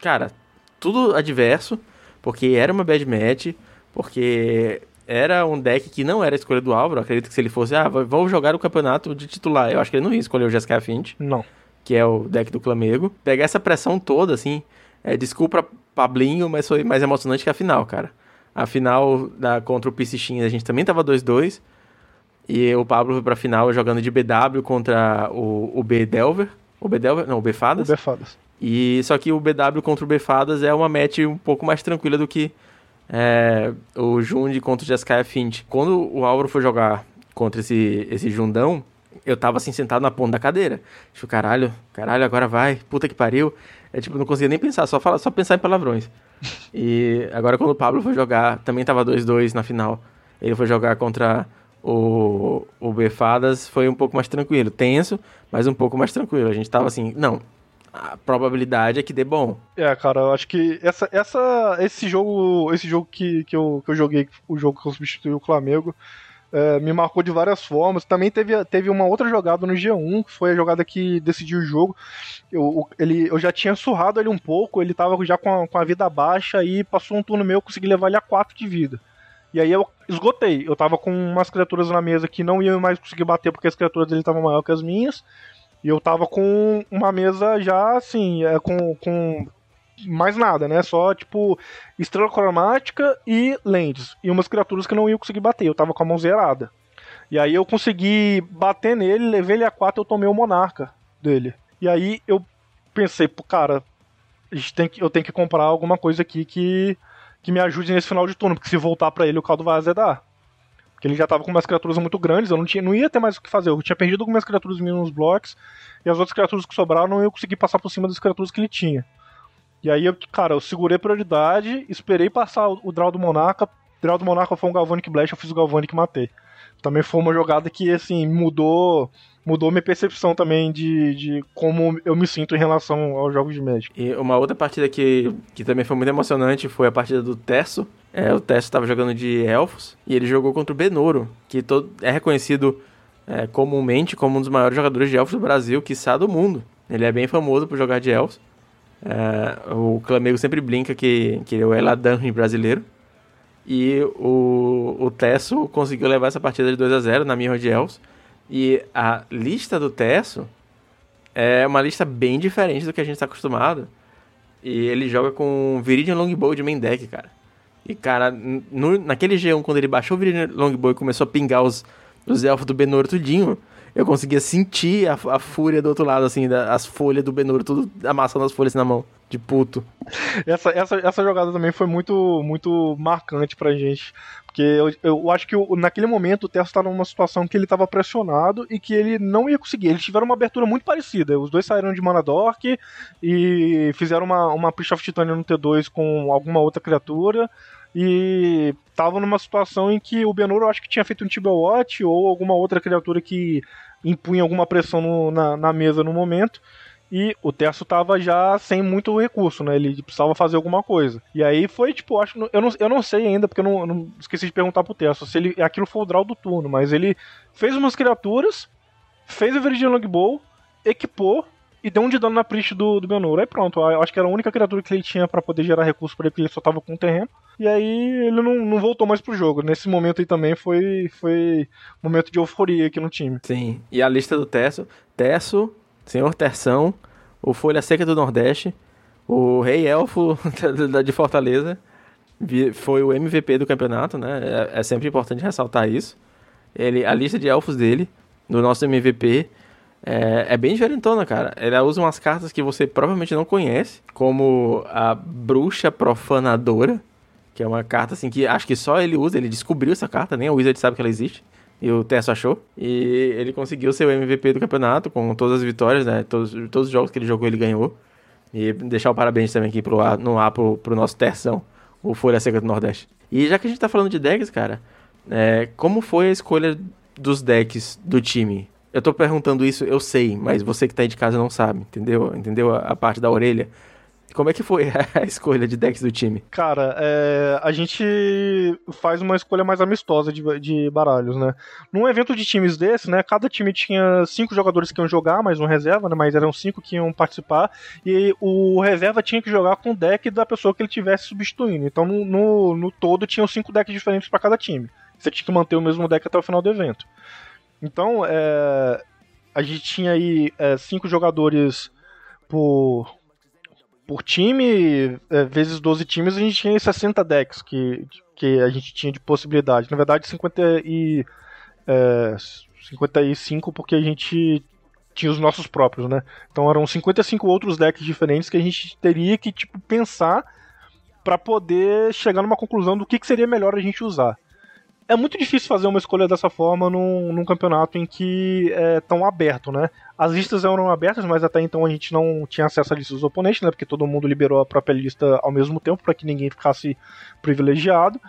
cara, tudo adverso. Porque era uma bad match. Porque era um deck que não era a escolha do Álvaro. Acredito que se ele fosse, ah, vou jogar o campeonato de titular. Eu acho que ele não ia escolher o Jessica Fint. Não. Que é o deck do Clamego. Pegar essa pressão toda, assim. É, desculpa, Pablinho, mas foi mais emocionante que a final, cara. A final da, contra o Piscichinha a gente também tava 2-2. E o Pablo foi pra final jogando de BW contra o, o B Delver. O B Delver? Não, o B Fadas. O B Fadas. E só que o BW contra o B Fadas é uma match um pouco mais tranquila do que é, o Jund contra o Jeskai Fint. Quando o Álvaro foi jogar contra esse, esse Jundão, eu tava assim sentado na ponta da cadeira. Tipo, caralho, caralho, agora vai, puta que pariu. É tipo, não conseguia nem pensar, só, fala, só pensar em palavrões. E agora quando o Pablo foi jogar, também tava 2-2 na final. Ele foi jogar contra o, o Befadas, foi um pouco mais tranquilo. Tenso, mas um pouco mais tranquilo. A gente tava assim, não, a probabilidade é que dê bom. É, cara, eu acho que essa, essa, esse jogo, esse jogo que, que, eu, que eu joguei, o jogo que eu substituí o Flamengo, é, me marcou de várias formas. Também teve, teve uma outra jogada no G1, que foi a jogada que decidiu o jogo. Eu, ele, eu já tinha surrado ele um pouco, ele tava já com a, com a vida baixa e passou um turno meu, eu consegui levar ele a 4 de vida. E aí eu esgotei. Eu tava com umas criaturas na mesa que não iam mais conseguir bater porque as criaturas dele estavam maior que as minhas. E eu tava com uma mesa já assim, é, com, com mais nada, né? Só tipo estrela cromática e lentes. E umas criaturas que não iam conseguir bater. Eu tava com a mão zerada. E aí eu consegui bater nele, levei ele a 4 eu tomei o monarca dele. E aí eu pensei, pô, cara, a gente tem que, eu tenho que comprar alguma coisa aqui que, que me ajude nesse final de turno, porque se voltar para ele o caldo vai azedar. Porque ele já tava com umas criaturas muito grandes, eu não, tinha, não ia ter mais o que fazer. Eu tinha perdido algumas criaturas minhas nos blocos, e as outras criaturas que sobraram não ia conseguir passar por cima das criaturas que ele tinha. E aí, eu, cara, eu segurei prioridade, esperei passar o, o draw do Monarca. O draw do Monarca foi um Galvanic Blast, eu fiz o Galvanic e matei. Também foi uma jogada que, assim, mudou mudou minha percepção também de, de como eu me sinto em relação aos jogos de Magic. E uma outra partida que, que também foi muito emocionante foi a partida do Tesso. É, o Tesso estava jogando de Elfos e ele jogou contra o Benoro, que todo, é reconhecido é, comumente como um dos maiores jogadores de Elfos do Brasil, quiçá do mundo. Ele é bem famoso por jogar de Elfos. É, o Clamego sempre brinca que, que ele é o Eladan brasileiro. E o, o Tesso conseguiu levar essa partida de 2 a 0 na Mirror de Elfos. E a lista do Tesso é uma lista bem diferente do que a gente está acostumado. E ele joga com Viridian Longbow de main deck, cara. E, cara, no, naquele G1, quando ele baixou o Viridian Longbow e começou a pingar os, os elfos do Benor tudinho, eu conseguia sentir a, a fúria do outro lado, assim, da, as folhas do Benoro, tudo amassando as folhas na mão, de puto. Essa, essa, essa jogada também foi muito, muito marcante pra gente. Porque eu, eu acho que naquele momento o Terço estava numa situação que ele estava pressionado e que ele não ia conseguir. Eles tiveram uma abertura muito parecida. Os dois saíram de Mana Dork e fizeram uma, uma Priest of Titania no T2 com alguma outra criatura e estavam numa situação em que o Benoro acho que tinha feito um Tibia Watch ou alguma outra criatura que impunha alguma pressão no, na, na, mesa no momento. E o Terço tava já sem muito recurso, né? Ele precisava fazer alguma coisa. E aí foi, tipo, acho. Eu não, eu não sei ainda, porque eu não, não esqueci de perguntar pro Terço se ele, aquilo foi o draw do turno, mas ele fez umas criaturas, fez o Viridian Longbow, equipou e deu um de dano na Priest do, do Benoro. Aí pronto, eu acho que era a única criatura que ele tinha para poder gerar recurso para ele, porque ele só tava com o terreno. E aí ele não, não voltou mais pro jogo. Nesse momento aí também foi, foi momento de euforia aqui no time. Sim, e a lista do Tesso, Tesso, Senhor Terção, o Folha Seca do Nordeste, o Rei Elfo de Fortaleza, foi o MVP do campeonato, né? É, é sempre importante ressaltar isso. Ele, a lista de elfos dele, do nosso MVP, é, é, bem diferentona, cara. Ela usa umas cartas que você provavelmente não conhece, como a Bruxa Profanadora, que é uma carta assim que acho que só ele usa, ele descobriu essa carta, nem o Wizard sabe que ela existe. E o Tesso achou. E ele conseguiu ser o MVP do campeonato, com todas as vitórias, né? Todos, todos os jogos que ele jogou, ele ganhou. E deixar o parabéns também aqui pro, no ar pro, pro nosso Terção, o Folha Seca do Nordeste. E já que a gente tá falando de decks, cara, é, como foi a escolha dos decks do time? Eu tô perguntando isso, eu sei, mas você que tá aí de casa não sabe, entendeu? Entendeu a, a parte da orelha? Como é que foi a escolha de decks do time? Cara, é, a gente faz uma escolha mais amistosa de, de, baralhos, né? Num evento de times desse, né? Cada time tinha cinco jogadores que iam jogar, mais um reserva, né? Mas eram cinco que iam participar. E o reserva tinha que jogar com o deck da pessoa que ele tivesse substituindo. Então, no, no, no todo, tinham cinco decks diferentes para cada time. Você tinha que manter o mesmo deck até o final do evento. Então, é, a gente tinha aí é, cinco jogadores por por time, é, vezes 12 times, a gente tinha 60 decks que, que a gente tinha de possibilidade. Na verdade, 50 e, é, 55 porque a gente tinha os nossos próprios, né? Então eram 55 outros decks diferentes que a gente teria que tipo pensar para poder chegar numa conclusão do que, que seria melhor a gente usar é muito difícil fazer uma escolha dessa forma num, num campeonato em que é tão aberto, né? As listas eram abertas, mas até então a gente não tinha acesso à lista dos oponentes, né? Porque todo mundo liberou a própria lista ao mesmo tempo para que ninguém ficasse privilegiado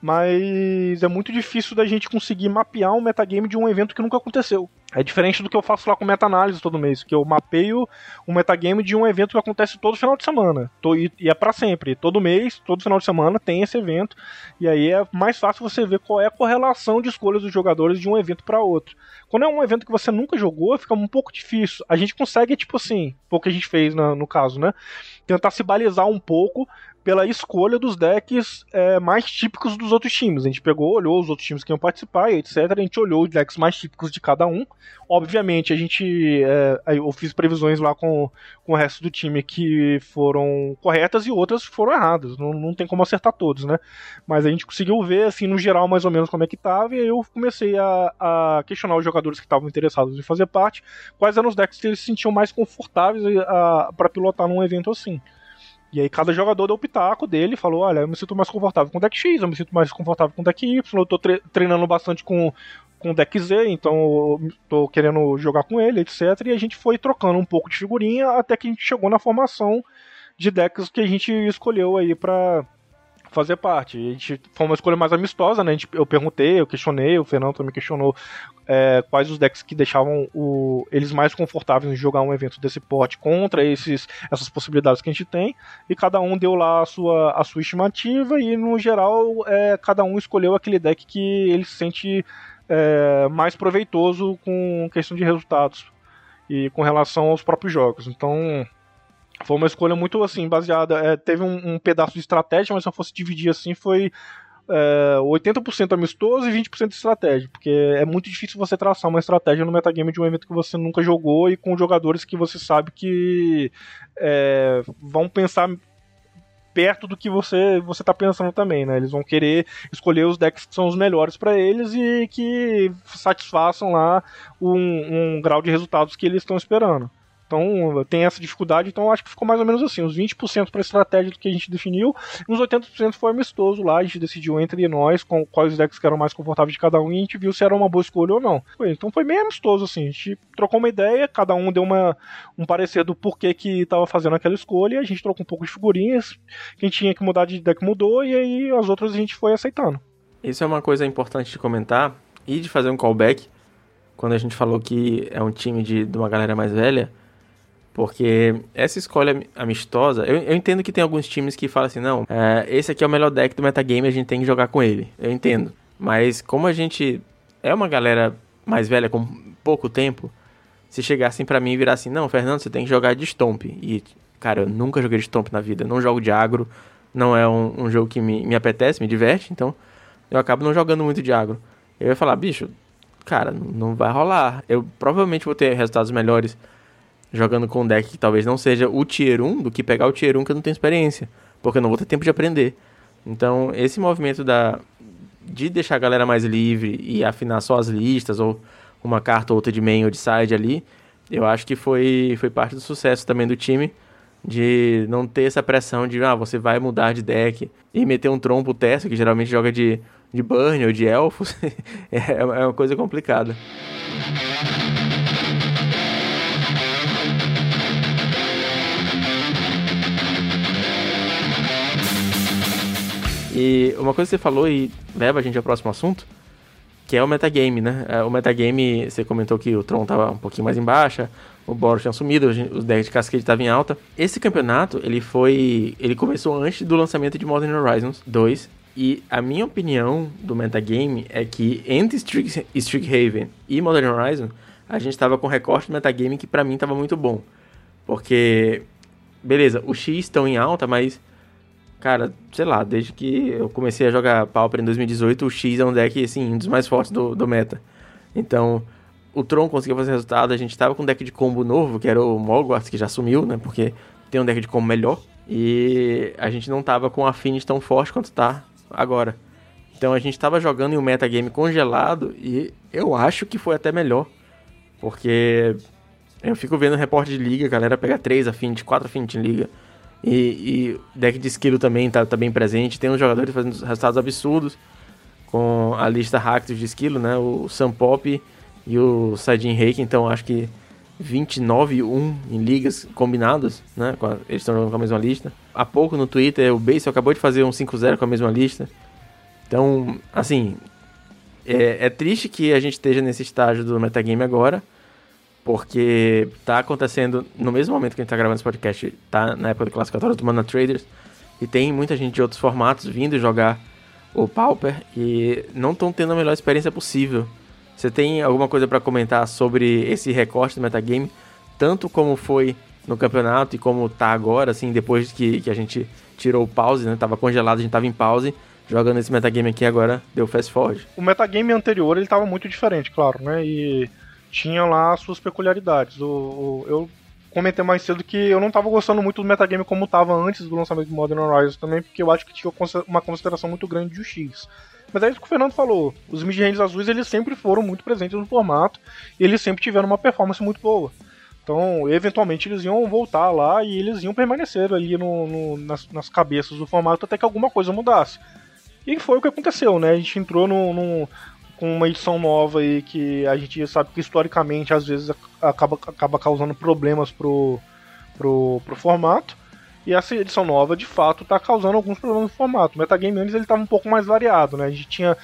mas é muito difícil da gente conseguir mapear um metagame de um evento que nunca aconteceu. É diferente do que eu faço lá com meta-análise todo mês, que eu mapeio um metagame de um evento que acontece todo final de semana. E é para sempre. Todo mês, todo final de semana tem esse evento. E aí é mais fácil você ver qual é a correlação de escolhas dos jogadores de um evento para outro. Quando é um evento que você nunca jogou, fica um pouco difícil. A gente consegue, tipo assim, pouco que a gente fez no caso, né? Tentar se balizar um pouco pela escolha dos decks é, mais típicos dos outros times. A gente pegou, olhou os outros times que iam participar etc. A gente olhou os decks mais típicos de cada um. Obviamente, a gente. É, eu fiz previsões lá com, com o resto do time que foram corretas e outras foram erradas. Não, não tem como acertar todos, né? Mas a gente conseguiu ver, assim, no geral, mais ou menos como é que tava. E aí eu comecei a, a questionar os jogadores que estavam interessados em fazer parte, quais eram os decks que eles se sentiam mais confortáveis para pilotar num evento assim. E aí cada jogador deu o pitaco dele falou: olha, eu me sinto mais confortável com o deck X, eu me sinto mais confortável com o deck Y, eu tô tre treinando bastante com, com o deck Z, então tô querendo jogar com ele, etc. E a gente foi trocando um pouco de figurinha até que a gente chegou na formação de decks que a gente escolheu aí pra, fazer parte. A gente foi uma escolha mais amistosa, né? Gente, eu perguntei, eu questionei, o Fernando também questionou é, quais os decks que deixavam o, eles mais confortáveis em jogar um evento desse porte contra esses, essas possibilidades que a gente tem. E cada um deu lá a sua, a sua estimativa e, no geral, é, cada um escolheu aquele deck que ele se sente é, mais proveitoso com questão de resultados e com relação aos próprios jogos. Então, foi uma escolha muito assim, baseada. É, teve um, um, pedaço de estratégia, mas se eu fosse dividir assim, foi é, 80% amistoso e 20% de estratégia. Porque é muito difícil você traçar uma estratégia no metagame de um evento que você nunca jogou e com jogadores que você sabe que é, vão pensar perto do que você você está pensando também, né? Eles vão querer escolher os decks que são os melhores para eles e que satisfaçam lá um, um grau de resultados que eles estão esperando. Então tem essa dificuldade, então acho que ficou mais ou menos assim, uns 20% para estratégia do que a gente definiu, uns 80% foi amistoso lá, a gente decidiu entre nós com quais decks que eram mais confortáveis de cada um e a gente viu se era uma boa escolha ou não. Então foi bem amistoso assim, a gente trocou uma ideia, cada um deu uma, um parecer do porquê que estava fazendo aquela escolha, a gente trocou um pouco de figurinhas, quem tinha que mudar de deck mudou e aí as outras a gente foi aceitando. Isso é uma coisa importante de comentar e de fazer um callback quando a gente falou que é um time de, de uma galera mais velha porque essa escolha amistosa, eu, eu, entendo que tem alguns times que falam assim, não, é, esse aqui é o melhor deck do metagame, a gente tem que jogar com ele. Eu entendo. Mas como a gente é uma galera mais velha com pouco tempo, se chegassem para mim e virassem, não, Fernando, você tem que jogar de Stomp. E, cara, eu nunca joguei de Stomp na vida, não jogo de agro, não é um, um jogo que me, me apetece, me diverte, então eu acabo não jogando muito de agro. Eu ia falar, bicho, cara, não vai rolar. Eu provavelmente vou ter resultados melhores jogando com um deck que talvez não seja o tier 1 do que pegar o tier 1 que eu não tenho experiência, porque eu não vou ter tempo de aprender. Então, esse movimento da de deixar a galera mais livre e afinar só as listas ou uma carta ou outra de main ou de side ali, eu acho que foi, foi parte do sucesso também do time de não ter essa pressão de ah, você vai mudar de deck e meter um trompo testa que geralmente joga de, de burn ou de elfos. é, é uma coisa complicada. E uma coisa que você falou e leva a gente ao próximo assunto, que é o metagame, né? É, o metagame, você comentou que o Tron tava um pouquinho mais em baixa, o Boros tinha sumido, os decks de cascade estavam em alta. Esse campeonato, ele foi... ele começou antes do lançamento de Modern Horizons 2, e a minha opinião do metagame é que entre Strixhaven e Modern Horizon, a gente tava com recorte do metagame que para mim tava muito bom. Porque, beleza, os X estão em alta, mas Cara, sei lá, desde que eu comecei a jogar Pauper em 2018, o X é um deck, assim, um dos mais fortes do, do meta. Então, o Tron conseguiu fazer resultado, a gente tava com um deck de combo novo, que era o Mogwarts, que já sumiu, né? Porque tem um deck de combo melhor. E a gente não tava com a Affinity tão forte quanto tá agora. Então a gente tava jogando em um metagame congelado e eu acho que foi até melhor. Porque eu fico vendo repórter de liga, a galera pega 3 Affinity, 4 Affinity em liga. E, e deck de esquilo também tá, tá bem presente. Tem uns jogadores fazendo resultados absurdos com a lista Ractus de esquilo, né? O Sam Pop e o Saidin Reiki. Então acho que 29 1 em ligas combinadas, né? Eles estão jogando com a mesma lista. Há pouco no Twitter o Base acabou de fazer um 5-0 com a mesma lista. Então, assim, é, é, triste que a gente esteja nesse estágio do metagame agora, porque tá acontecendo no mesmo momento que a gente tá gravando esse podcast, tá na época do classificatório do Mana Traders, e tem muita gente de outros formatos vindo jogar o Pauper e não estão tendo a melhor experiência possível. Você tem alguma coisa para comentar sobre esse recorte do metagame, tanto como foi no campeonato e como tá agora, assim, depois que, que a gente tirou o pause, né? Tava congelado, a gente tava em pause. Jogando esse metagame aqui agora, deu fast forward. O metagame anterior, ele tava muito diferente, claro, né? E tinha lá as suas peculiaridades. O, o, eu comentei mais cedo que eu não tava gostando muito do metagame como tava antes do lançamento do Modern Horizons também, porque eu acho que tinha uma consideração muito grande de X. Mas é isso que o Fernando falou. Os mid-ranges azuis eles sempre foram muito presentes no formato e eles sempre tiveram uma performance muito boa. Então, eventualmente, eles iam voltar lá e eles iam permanecer ali no, no nas, nas, cabeças do formato até que alguma coisa mudasse. E foi o que aconteceu, né? A gente entrou no, no, com uma edição nova aí que a gente sabe que historicamente às vezes acaba, acaba causando problemas pro, pro, pro formato. E essa edição nova, de fato, está causando alguns problemas no formato. O metagame antes ele estava um pouco mais variado, né? A gente tinha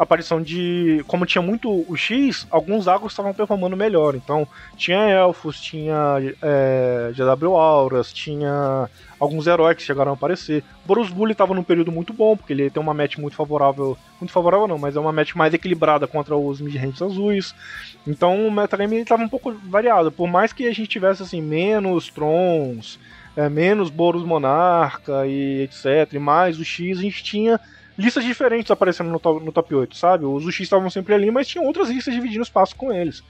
aparição de. Como tinha muito o X, alguns agros estavam performando melhor. Então, tinha elfos, tinha é, GW Auras, tinha alguns heróis que chegaram a aparecer. Boros Bully estava num período muito bom, porque ele tem uma match muito favorável. Muito favorável não, mas é uma match mais equilibrada contra os mid-ranges azuis. Então o metagame estava um pouco variado. Por mais que a gente tivesse assim, menos Trons, é, menos Boros Monarca e etc. E mais o X, a gente tinha listas diferentes aparecendo no top, no top 8, sabe? Os UX estavam sempre ali, mas tinha outras listas dividindo espaço com eles.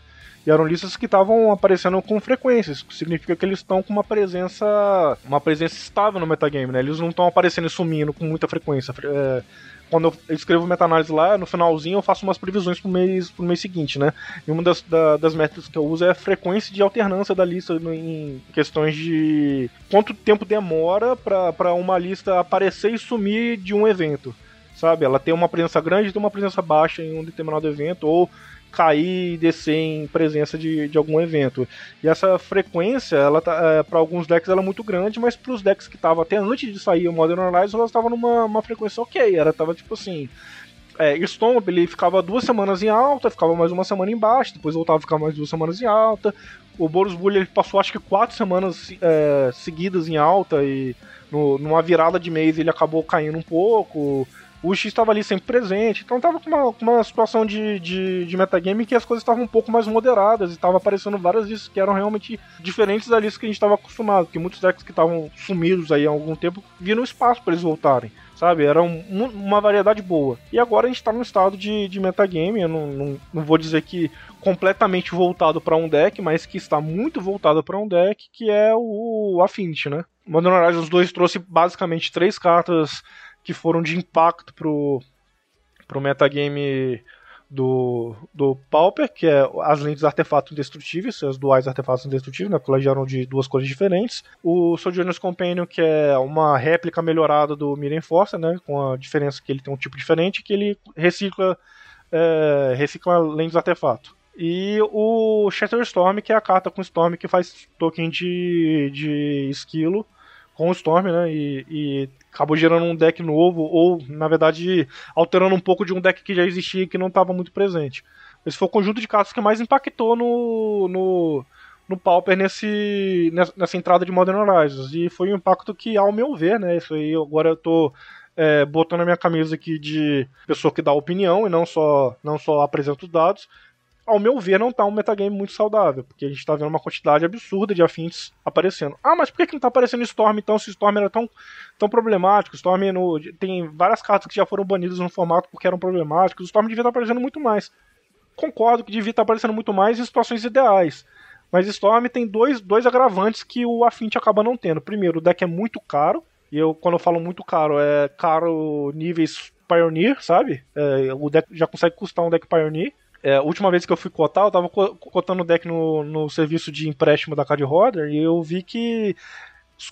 E eram listas que estavam aparecendo com frequência, isso significa que eles estão com uma presença uma presença estável no metagame, né? Eles não estão aparecendo e sumindo com muita frequência. É, quando eu escrevo meta-análise lá, no finalzinho eu faço umas previsões pro mês, pro mês seguinte, né? E uma das, da, das métricas que eu uso é a frequência de alternância da lista em questões de quanto tempo demora para uma lista aparecer e sumir de um evento sabe? Ela tem uma presença grande e uma presença baixa em um determinado evento, ou cair e descer em presença de, de algum evento. E essa frequência, ela tá, é, para alguns decks ela é muito grande, mas para os decks que estavam até antes de sair o Modern Horizons, ela estava numa uma frequência ok. Ela estava tipo assim. É, Stomp, ele ficava duas semanas em alta, ficava mais uma semana em baixa, depois voltava a ficar mais duas semanas em alta. O Boros Bully ele passou acho que quatro semanas é, seguidas em alta e no, numa virada de mês ele acabou caindo um pouco o X estava ali sempre presente, então tava com uma, uma situação de, de, de metagame que as coisas estavam um pouco mais moderadas e tava aparecendo várias listas que eram realmente diferentes da lista que a gente estava acostumado, porque muitos decks que estavam sumidos aí há algum tempo viram espaço para eles voltarem, sabe? Era um, uma variedade boa. E agora a gente está num estado de, de metagame, eu não, não, não vou dizer que completamente voltado para um deck, mas que está muito voltado para um deck, que é o Affinity, né? Modern Horizons 2 trouxe basicamente três cartas que foram de impacto pro, pro metagame do, do Pauper, que é as lentes artefatos indestrutíveis, as duais artefatos indestrutíveis, né, porque elas eram de duas cores diferentes. O Sojourner's Companion, que é uma réplica melhorada do Miren Force, né, com a diferença que ele tem um tipo diferente, que ele recicla, é, recicla lentes artefato. E o Shatter Storm, que é a carta com Storm que faz token de, de esquilo com o Storm, né? E, e, acabou gerando um deck novo, ou na verdade alterando um pouco de um deck que já existia e que não estava muito presente. Esse foi o conjunto de cartas que mais impactou no, no, no Pauper nesse, nessa entrada de Modern Horizons. E foi um impacto que, ao meu ver, né? Isso aí agora eu tô é, botando a minha camisa aqui de pessoa que dá opinião e não só, não só apresenta os dados ao meu ver, não tá um metagame muito saudável, porque a gente tá vendo uma quantidade absurda de afins aparecendo. Ah, mas por que, não tá aparecendo Storm então, se Storm era tão, tão problemático? Storm no, tem várias cartas que já foram banidas no formato porque eram problemáticos, o Storm devia estar tá aparecendo muito mais. Concordo que devia estar tá aparecendo muito mais em situações ideais. Mas Storm tem dois, dois agravantes que o Affinity acaba não tendo. Primeiro, o deck é muito caro, e eu, quando eu falo muito caro, é caro níveis Pioneer, sabe? É, o deck já consegue custar um deck Pioneer. É, a última vez que eu fui cotar, eu tava cotando o deck no, no serviço de empréstimo da Card e eu vi que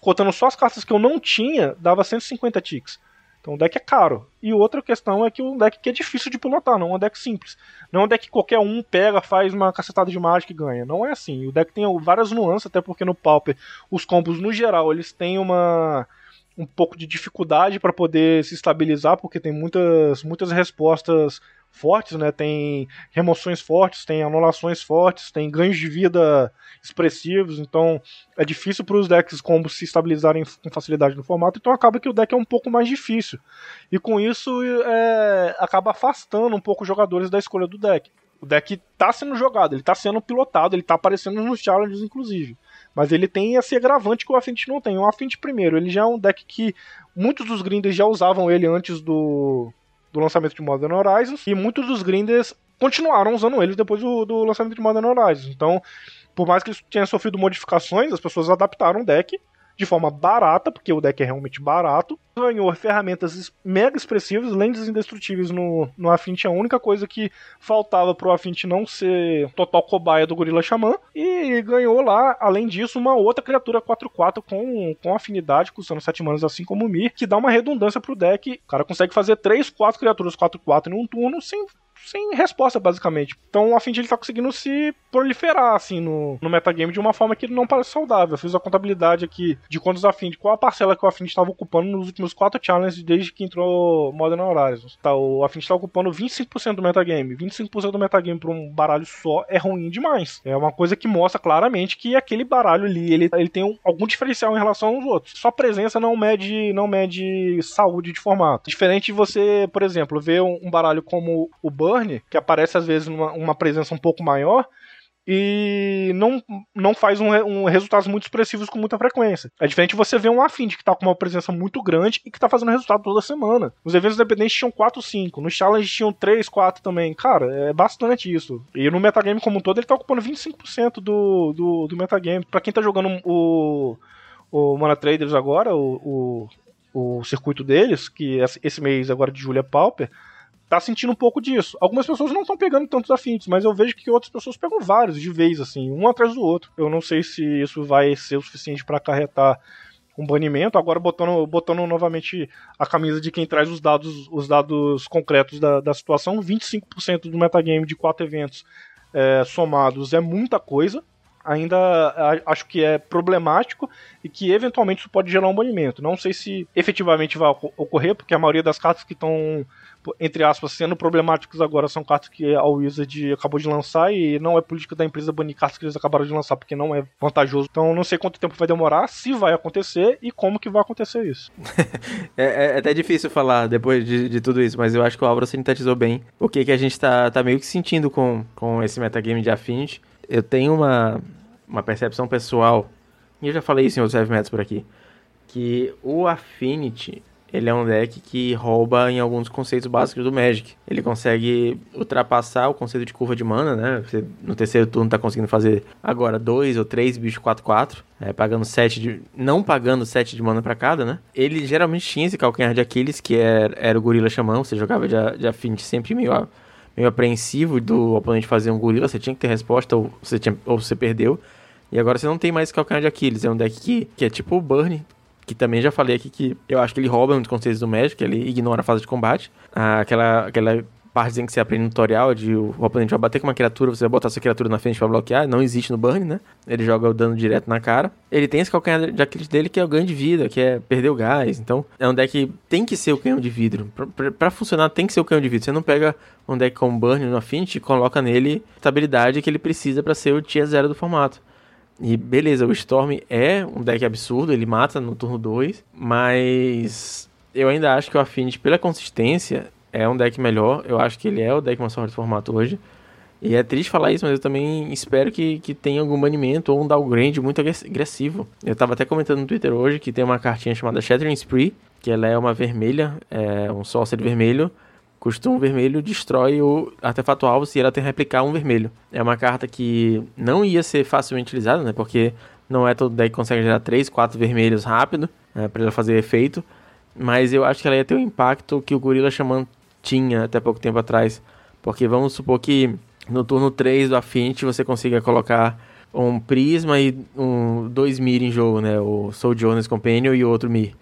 cotando só as cartas que eu não tinha, dava 150 ticks. Então o deck é caro. E outra questão é que o deck que é difícil de pilotar, não é um deck simples. Não é um deck que qualquer um pega, faz uma cacetada de mágica e ganha. Não é assim. O deck tem várias nuances, até porque no Pauper os combos no geral eles têm uma um pouco de dificuldade para poder se estabilizar, porque tem muitas, muitas respostas fortes, né? Tem remoções fortes, tem anulações fortes, tem ganhos de vida expressivos, então é difícil para os decks combos se estabilizarem com facilidade no formato, então acaba que o deck é um pouco mais difícil. E com isso é, acaba afastando um pouco os jogadores da escolha do deck. O deck está sendo jogado, ele está sendo pilotado, ele está aparecendo nos challenges, inclusive Mas ele tem esse agravante que o Affinity não tem. O Affinity, primeiro, ele já é um deck que muitos dos grinders já usavam ele antes do, do lançamento de Modern Horizons, e muitos dos grinders continuaram usando ele depois do, do lançamento de Modern Horizons. Então, por mais que ele tenha sofrido modificações, as pessoas adaptaram o deck de forma barata, porque o deck é realmente barato. Ganhou ferramentas mega expressivas, lentes indestrutíveis no, no Affinity. A única coisa que faltava pro Affinity não ser total cobaia do Gorila Xamã. E ganhou lá, além disso, uma outra criatura 4-4 com, com afinidade, custando 7 manas, assim como o Mir, que dá uma redundância pro deck. O cara consegue fazer 3, 4 criaturas 4-4 em um turno sem sem resposta, basicamente. Então, a Affinity ele tá conseguindo se proliferar, assim, no, no metagame de uma forma que não parece saudável. Eu fiz a contabilidade aqui de quantos Affinity, qual a parcela que o Affinity estava ocupando nos últimos quatro challenges desde que entrou Modern Horizons. Tá, o Affinity está ocupando 25% do metagame. 25% do metagame para um baralho só é ruim demais. É uma coisa que mostra claramente que aquele baralho ali, ele, ele tem um, algum diferencial em relação aos outros. Só presença não mede, não mede saúde de formato. Diferente de você, por exemplo, ver um, um baralho como o Burn Burn, que aparece às vezes numa uma presença um pouco maior, e não, não faz um, um, resultados muito expressivos com muita frequência. É diferente você ver um Affinity que está com uma presença muito grande e que está fazendo resultado toda semana. Os eventos independentes tinham 4, 5. No Challenge tinham 3, 4 também. Cara, é bastante isso. E no metagame como um todo, ele está ocupando 25% do, do, do metagame. Para quem está jogando o, o Mana Traders agora, o, o, o circuito deles, que esse mês agora de julho é Pauper, tá sentindo um pouco disso. Algumas pessoas não estão pegando tantos afins, mas eu vejo que outras pessoas pegam vários de vez, assim, um atrás do outro. Eu não sei se isso vai ser o suficiente para acarretar um banimento, agora botando, botando novamente a camisa de quem traz os dados, os dados concretos da, da situação, 25% do metagame de quatro eventos é, somados é muita coisa. Ainda acho que é problemático e que eventualmente isso pode gerar um banimento. Não sei se efetivamente vai ocorrer, porque a maioria das cartas que estão entre aspas, sendo problemáticos agora são cartas que a Wizard acabou de lançar e não é política da empresa banir cartas que eles acabaram de lançar porque não é vantajoso. Então não sei quanto tempo vai demorar, se vai acontecer e como que vai acontecer isso. é, é, é, até difícil falar depois de, de, tudo isso, mas eu acho que o Álvaro sintetizou bem o que, que a gente tá, tá meio que sentindo com, com esse metagame de Affinity. Eu tenho uma, uma percepção pessoal, e eu já falei isso em outros heavy metals por aqui, que o Affinity ele é um deck que rouba em alguns conceitos básicos do Magic. Ele consegue ultrapassar o conceito de curva de mana, né? Você no terceiro turno tá conseguindo fazer agora dois ou três bichos 4-4, é, pagando 7 de. não pagando 7 de mana para cada, né? Ele geralmente tinha esse calcanhar de Aquiles, que era, era o gorila xamã, você jogava de, de Affinity sempre meio, meio apreensivo do oponente fazer um gorila, você tinha que ter resposta ou você, tinha, ou você perdeu. E agora você não tem mais calcanhar de Aquiles, é um deck que, que é tipo o Burn, que também já falei aqui que eu acho que ele rouba muitos conceitos do Magic, ele ignora a fase de combate. Ah, aquela, aquela partezinha que você aprende no tutorial de o, oponente vai bater com uma criatura, você vai botar essa criatura na frente para bloquear, não existe no Burn, né? Ele joga o dano direto na cara. Ele tem esse calcanhar de Aquiles dele que é o ganho de vida, que é perder o gás. Então, é um deck que tem que ser o canhão de vidro. para funcionar, tem que ser o canhão de vidro. Você não pega um deck com Burn no Affinity e coloca nele a estabilidade que ele precisa para ser o tier 0 do formato. E beleza, o Storm é um deck absurdo, ele mata no turno 2, mas eu ainda acho que o Affinity, pela consistência, é um deck melhor. Eu acho que ele é o deck mais forte do formato hoje. E é triste falar isso, mas eu também espero que, que tenha algum banimento ou um downgrade muito agressivo. Eu tava até comentando no Twitter hoje que tem uma cartinha chamada Shattering Spree, que ela é uma vermelha, é um sorcerer vermelho, Custa um vermelho, destrói o artefato alvo se ela tem replicar um vermelho. É uma carta que não ia ser facilmente utilizada, né? Porque não é todo deck que consegue gerar 3, 4 vermelhos rápido né, para ela fazer efeito. Mas eu acho que ela ia ter o impacto que o Gorila Shaman tinha até pouco tempo atrás. Porque vamos supor que no turno 3 do Affinity você consiga colocar um Prisma e um, dois Mir em jogo, né? O Soul Jonas Companion e outro Mir.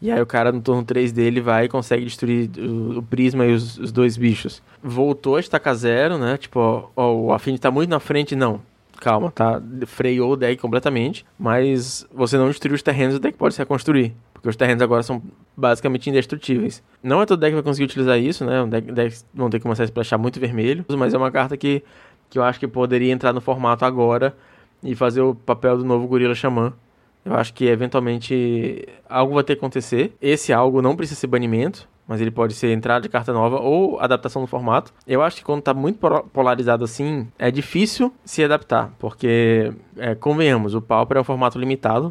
E aí o cara no turno 3 dele vai e consegue destruir o, o Prisma e os, os, dois bichos. Voltou a estacar zero, né? Tipo, ó, ó, o Affinity tá muito na frente, não. Calma, tá? Freou o deck completamente. Mas você não destruiu os terrenos, o deck pode se reconstruir. Porque os terrenos agora são basicamente indestrutíveis. Não é todo deck que vai conseguir utilizar isso, né? Um deck, decks vão ter que começar a splashar muito vermelho. Mas é uma carta que, que eu acho que poderia entrar no formato agora e fazer o papel do novo Gorila Xamã eu acho que eventualmente algo vai ter que acontecer. Esse algo não precisa ser banimento. mas ele pode ser entrada de carta nova ou adaptação do formato. Eu acho que quando tá muito polarizado assim, é difícil se adaptar, porque, é, convenhamos, o Pauper é um formato limitado,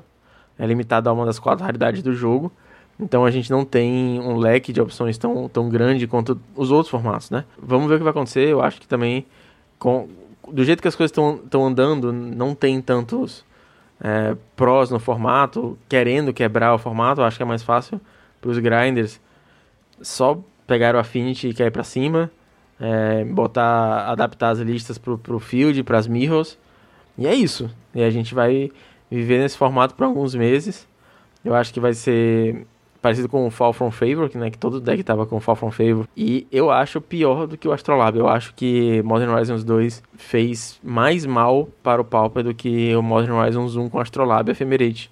é limitado a uma das quatro raridades do jogo, então a gente não tem um leque de opções tão, tão grande quanto os outros formatos, né? Vamos ver o que vai acontecer, eu acho que também, com, do jeito que as coisas estão andando, não tem tantos é, prós no formato, querendo quebrar o formato, acho que é mais fácil para os grinders só pegar o Affinity e cair para cima, é, botar, adaptar as listas pro, pro field, para as mirrors, e é isso. E a gente vai viver nesse formato por alguns meses. Eu acho que vai ser parecido com o Fall From Favor, que, né, que todo deck tava com Fall From Favor. E eu acho pior do que o Astrolabe. Eu acho que Modern Horizons 2 fez mais mal para o Pauper do que o Modern Horizons 1 com Astrolabe e Ephemerate.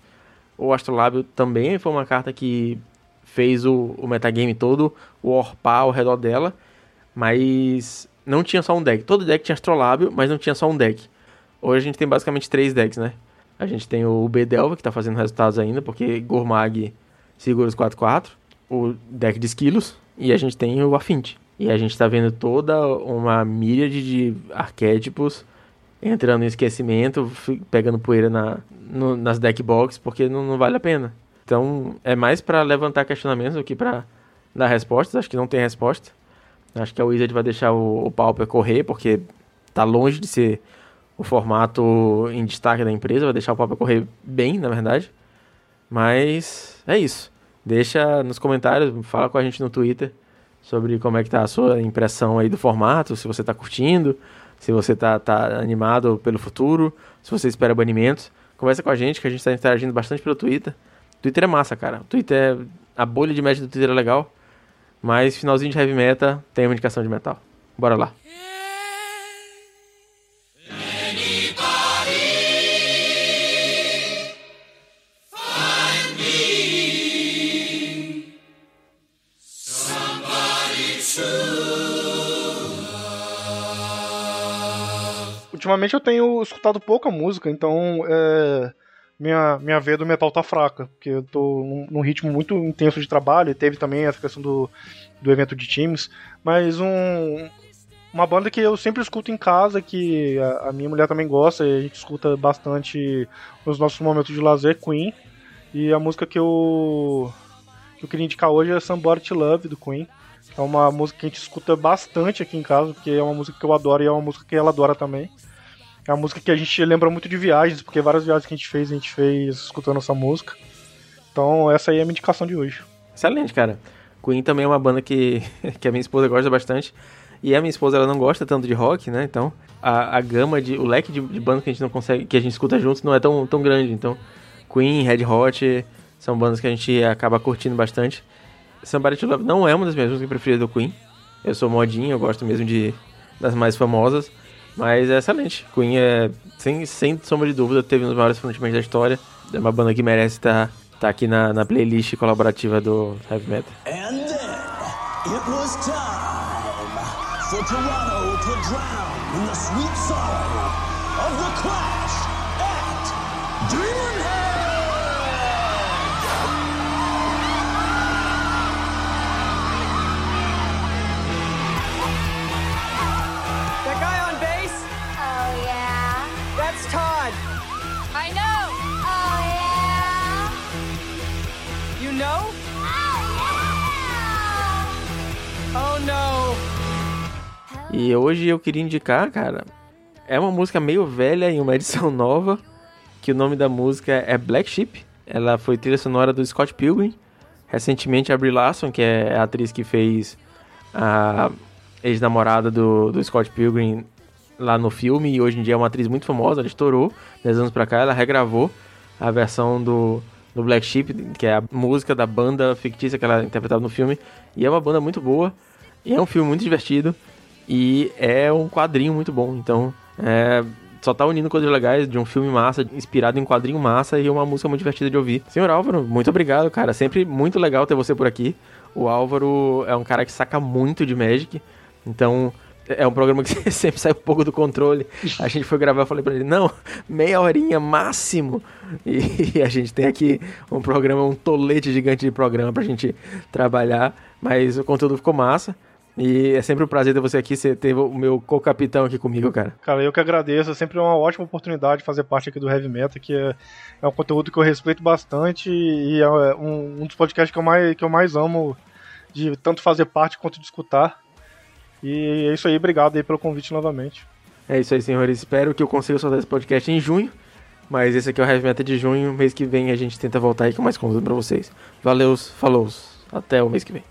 O Astrolabe também foi uma carta que fez o, o metagame todo, o orpar ao redor dela, mas não tinha só um deck. Todo deck tinha Astrolábio, mas não tinha só um deck. Hoje a gente tem basicamente três decks, né? A gente tem o B-Delva, que tá fazendo resultados ainda, porque Gormag segura os 4-4, o deck de esquilos, e a gente tem o Affinity. E a gente tá vendo toda uma míriade de arquétipos entrando em esquecimento, pegando poeira na, no, nas deck box, porque não, não vale a pena. Então, é mais para levantar questionamentos do que para dar respostas. Acho que não tem resposta. Acho que a Wizard vai deixar o, o Pauper correr, porque tá longe de ser o formato em destaque da empresa. Vai deixar o Pauper correr bem, na verdade. Mas é isso. Deixa nos comentários, fala com a gente no Twitter sobre como é que tá a sua impressão aí do formato, se você tá curtindo, se você tá, tá animado pelo futuro, se você espera banimentos. Conversa com a gente, que a gente está interagindo bastante pelo Twitter. Twitter é massa, cara. Twitter é... A bolha de média do Twitter é legal. Mas finalzinho de heavy metal tem uma indicação de metal. Bora lá. Ultimamente eu tenho escutado pouca música, então é minha, minha veia do metal tá fraca, porque eu tô num, num, ritmo muito intenso de trabalho, e teve também essa questão do, do evento de times, mas um, uma banda que eu sempre escuto em casa, que a, a, minha mulher também gosta, e a gente escuta bastante nos nossos momentos de lazer, Queen, e a música que eu, que eu queria indicar hoje é Somebody to Love, do Queen, é uma música que a gente escuta bastante aqui em casa, porque é uma música que eu adoro e é uma música que ela adora também. É uma música que a gente lembra muito de viagens, porque várias viagens que a gente fez, a gente fez escutando essa música. Então, essa aí é a minha indicação de hoje. Excelente, cara. Queen também é uma banda que, que a minha esposa gosta bastante. E a minha esposa ela não gosta tanto de rock, né? Então, a, a gama de. o leque de, de bandas que a gente não consegue. que a gente escuta juntos não é tão, tão grande. Então, Queen, Red Hot são bandas que a gente acaba curtindo bastante. Somebody to Love não é uma das minhas músicas preferidas do Queen. Eu sou modinho, eu gosto mesmo de das mais famosas. Mas é excelente. Queen é, sem, sem sombra de dúvida, teve um dos maiores frontmans da história. É uma banda que merece estar tá aqui na, na playlist colaborativa do Heavy Metal. And then it was time for Toronto to drown in the sweet sorrow E hoje eu queria indicar, cara, é uma música meio velha em uma edição nova, que o nome da música é Black Sheep. Ela foi trilha sonora do Scott Pilgrim. Recentemente a Brie Larson, que é a atriz que fez a ex-namorada do, do Scott Pilgrim lá no filme e hoje em dia é uma atriz muito famosa, ela estourou 10 anos pra cá, ela regravou a versão do, do Black Sheep, que é a música da banda fictícia que ela interpretava no filme, e é uma banda muito boa, e é um filme muito divertido, e é um quadrinho muito bom. Então, é, só tá unindo coisas legais de um filme massa, inspirado em quadrinho massa e uma música muito divertida de ouvir. Senhor Álvaro, muito obrigado, cara. Sempre muito legal ter você por aqui. O Álvaro é um cara que saca muito de Magic. Então, é um programa que sempre sai um pouco do controle. A gente foi gravar, eu falei pra ele, não, meia horinha máximo. E a gente tem aqui um programa, um tolete gigante de programa pra gente trabalhar, mas o conteúdo ficou massa. E é sempre um prazer ter você aqui, você teve o meu co-capitão aqui comigo, cara. Cara, eu que agradeço, é sempre uma ótima oportunidade de fazer parte aqui do Heavy Metal, que é, é um conteúdo que eu respeito bastante e é um, um dos podcasts que eu, mais, que eu mais amo de tanto fazer parte quanto de escutar. E é isso aí, obrigado aí pelo convite novamente. É isso aí, senhores. Espero que eu consiga soltar esse podcast em junho. Mas esse aqui é o Heavy Metal de junho. Mês que vem a gente tenta voltar aí com mais conteúdo pra vocês. Valeu, falou. Até o mês que vem.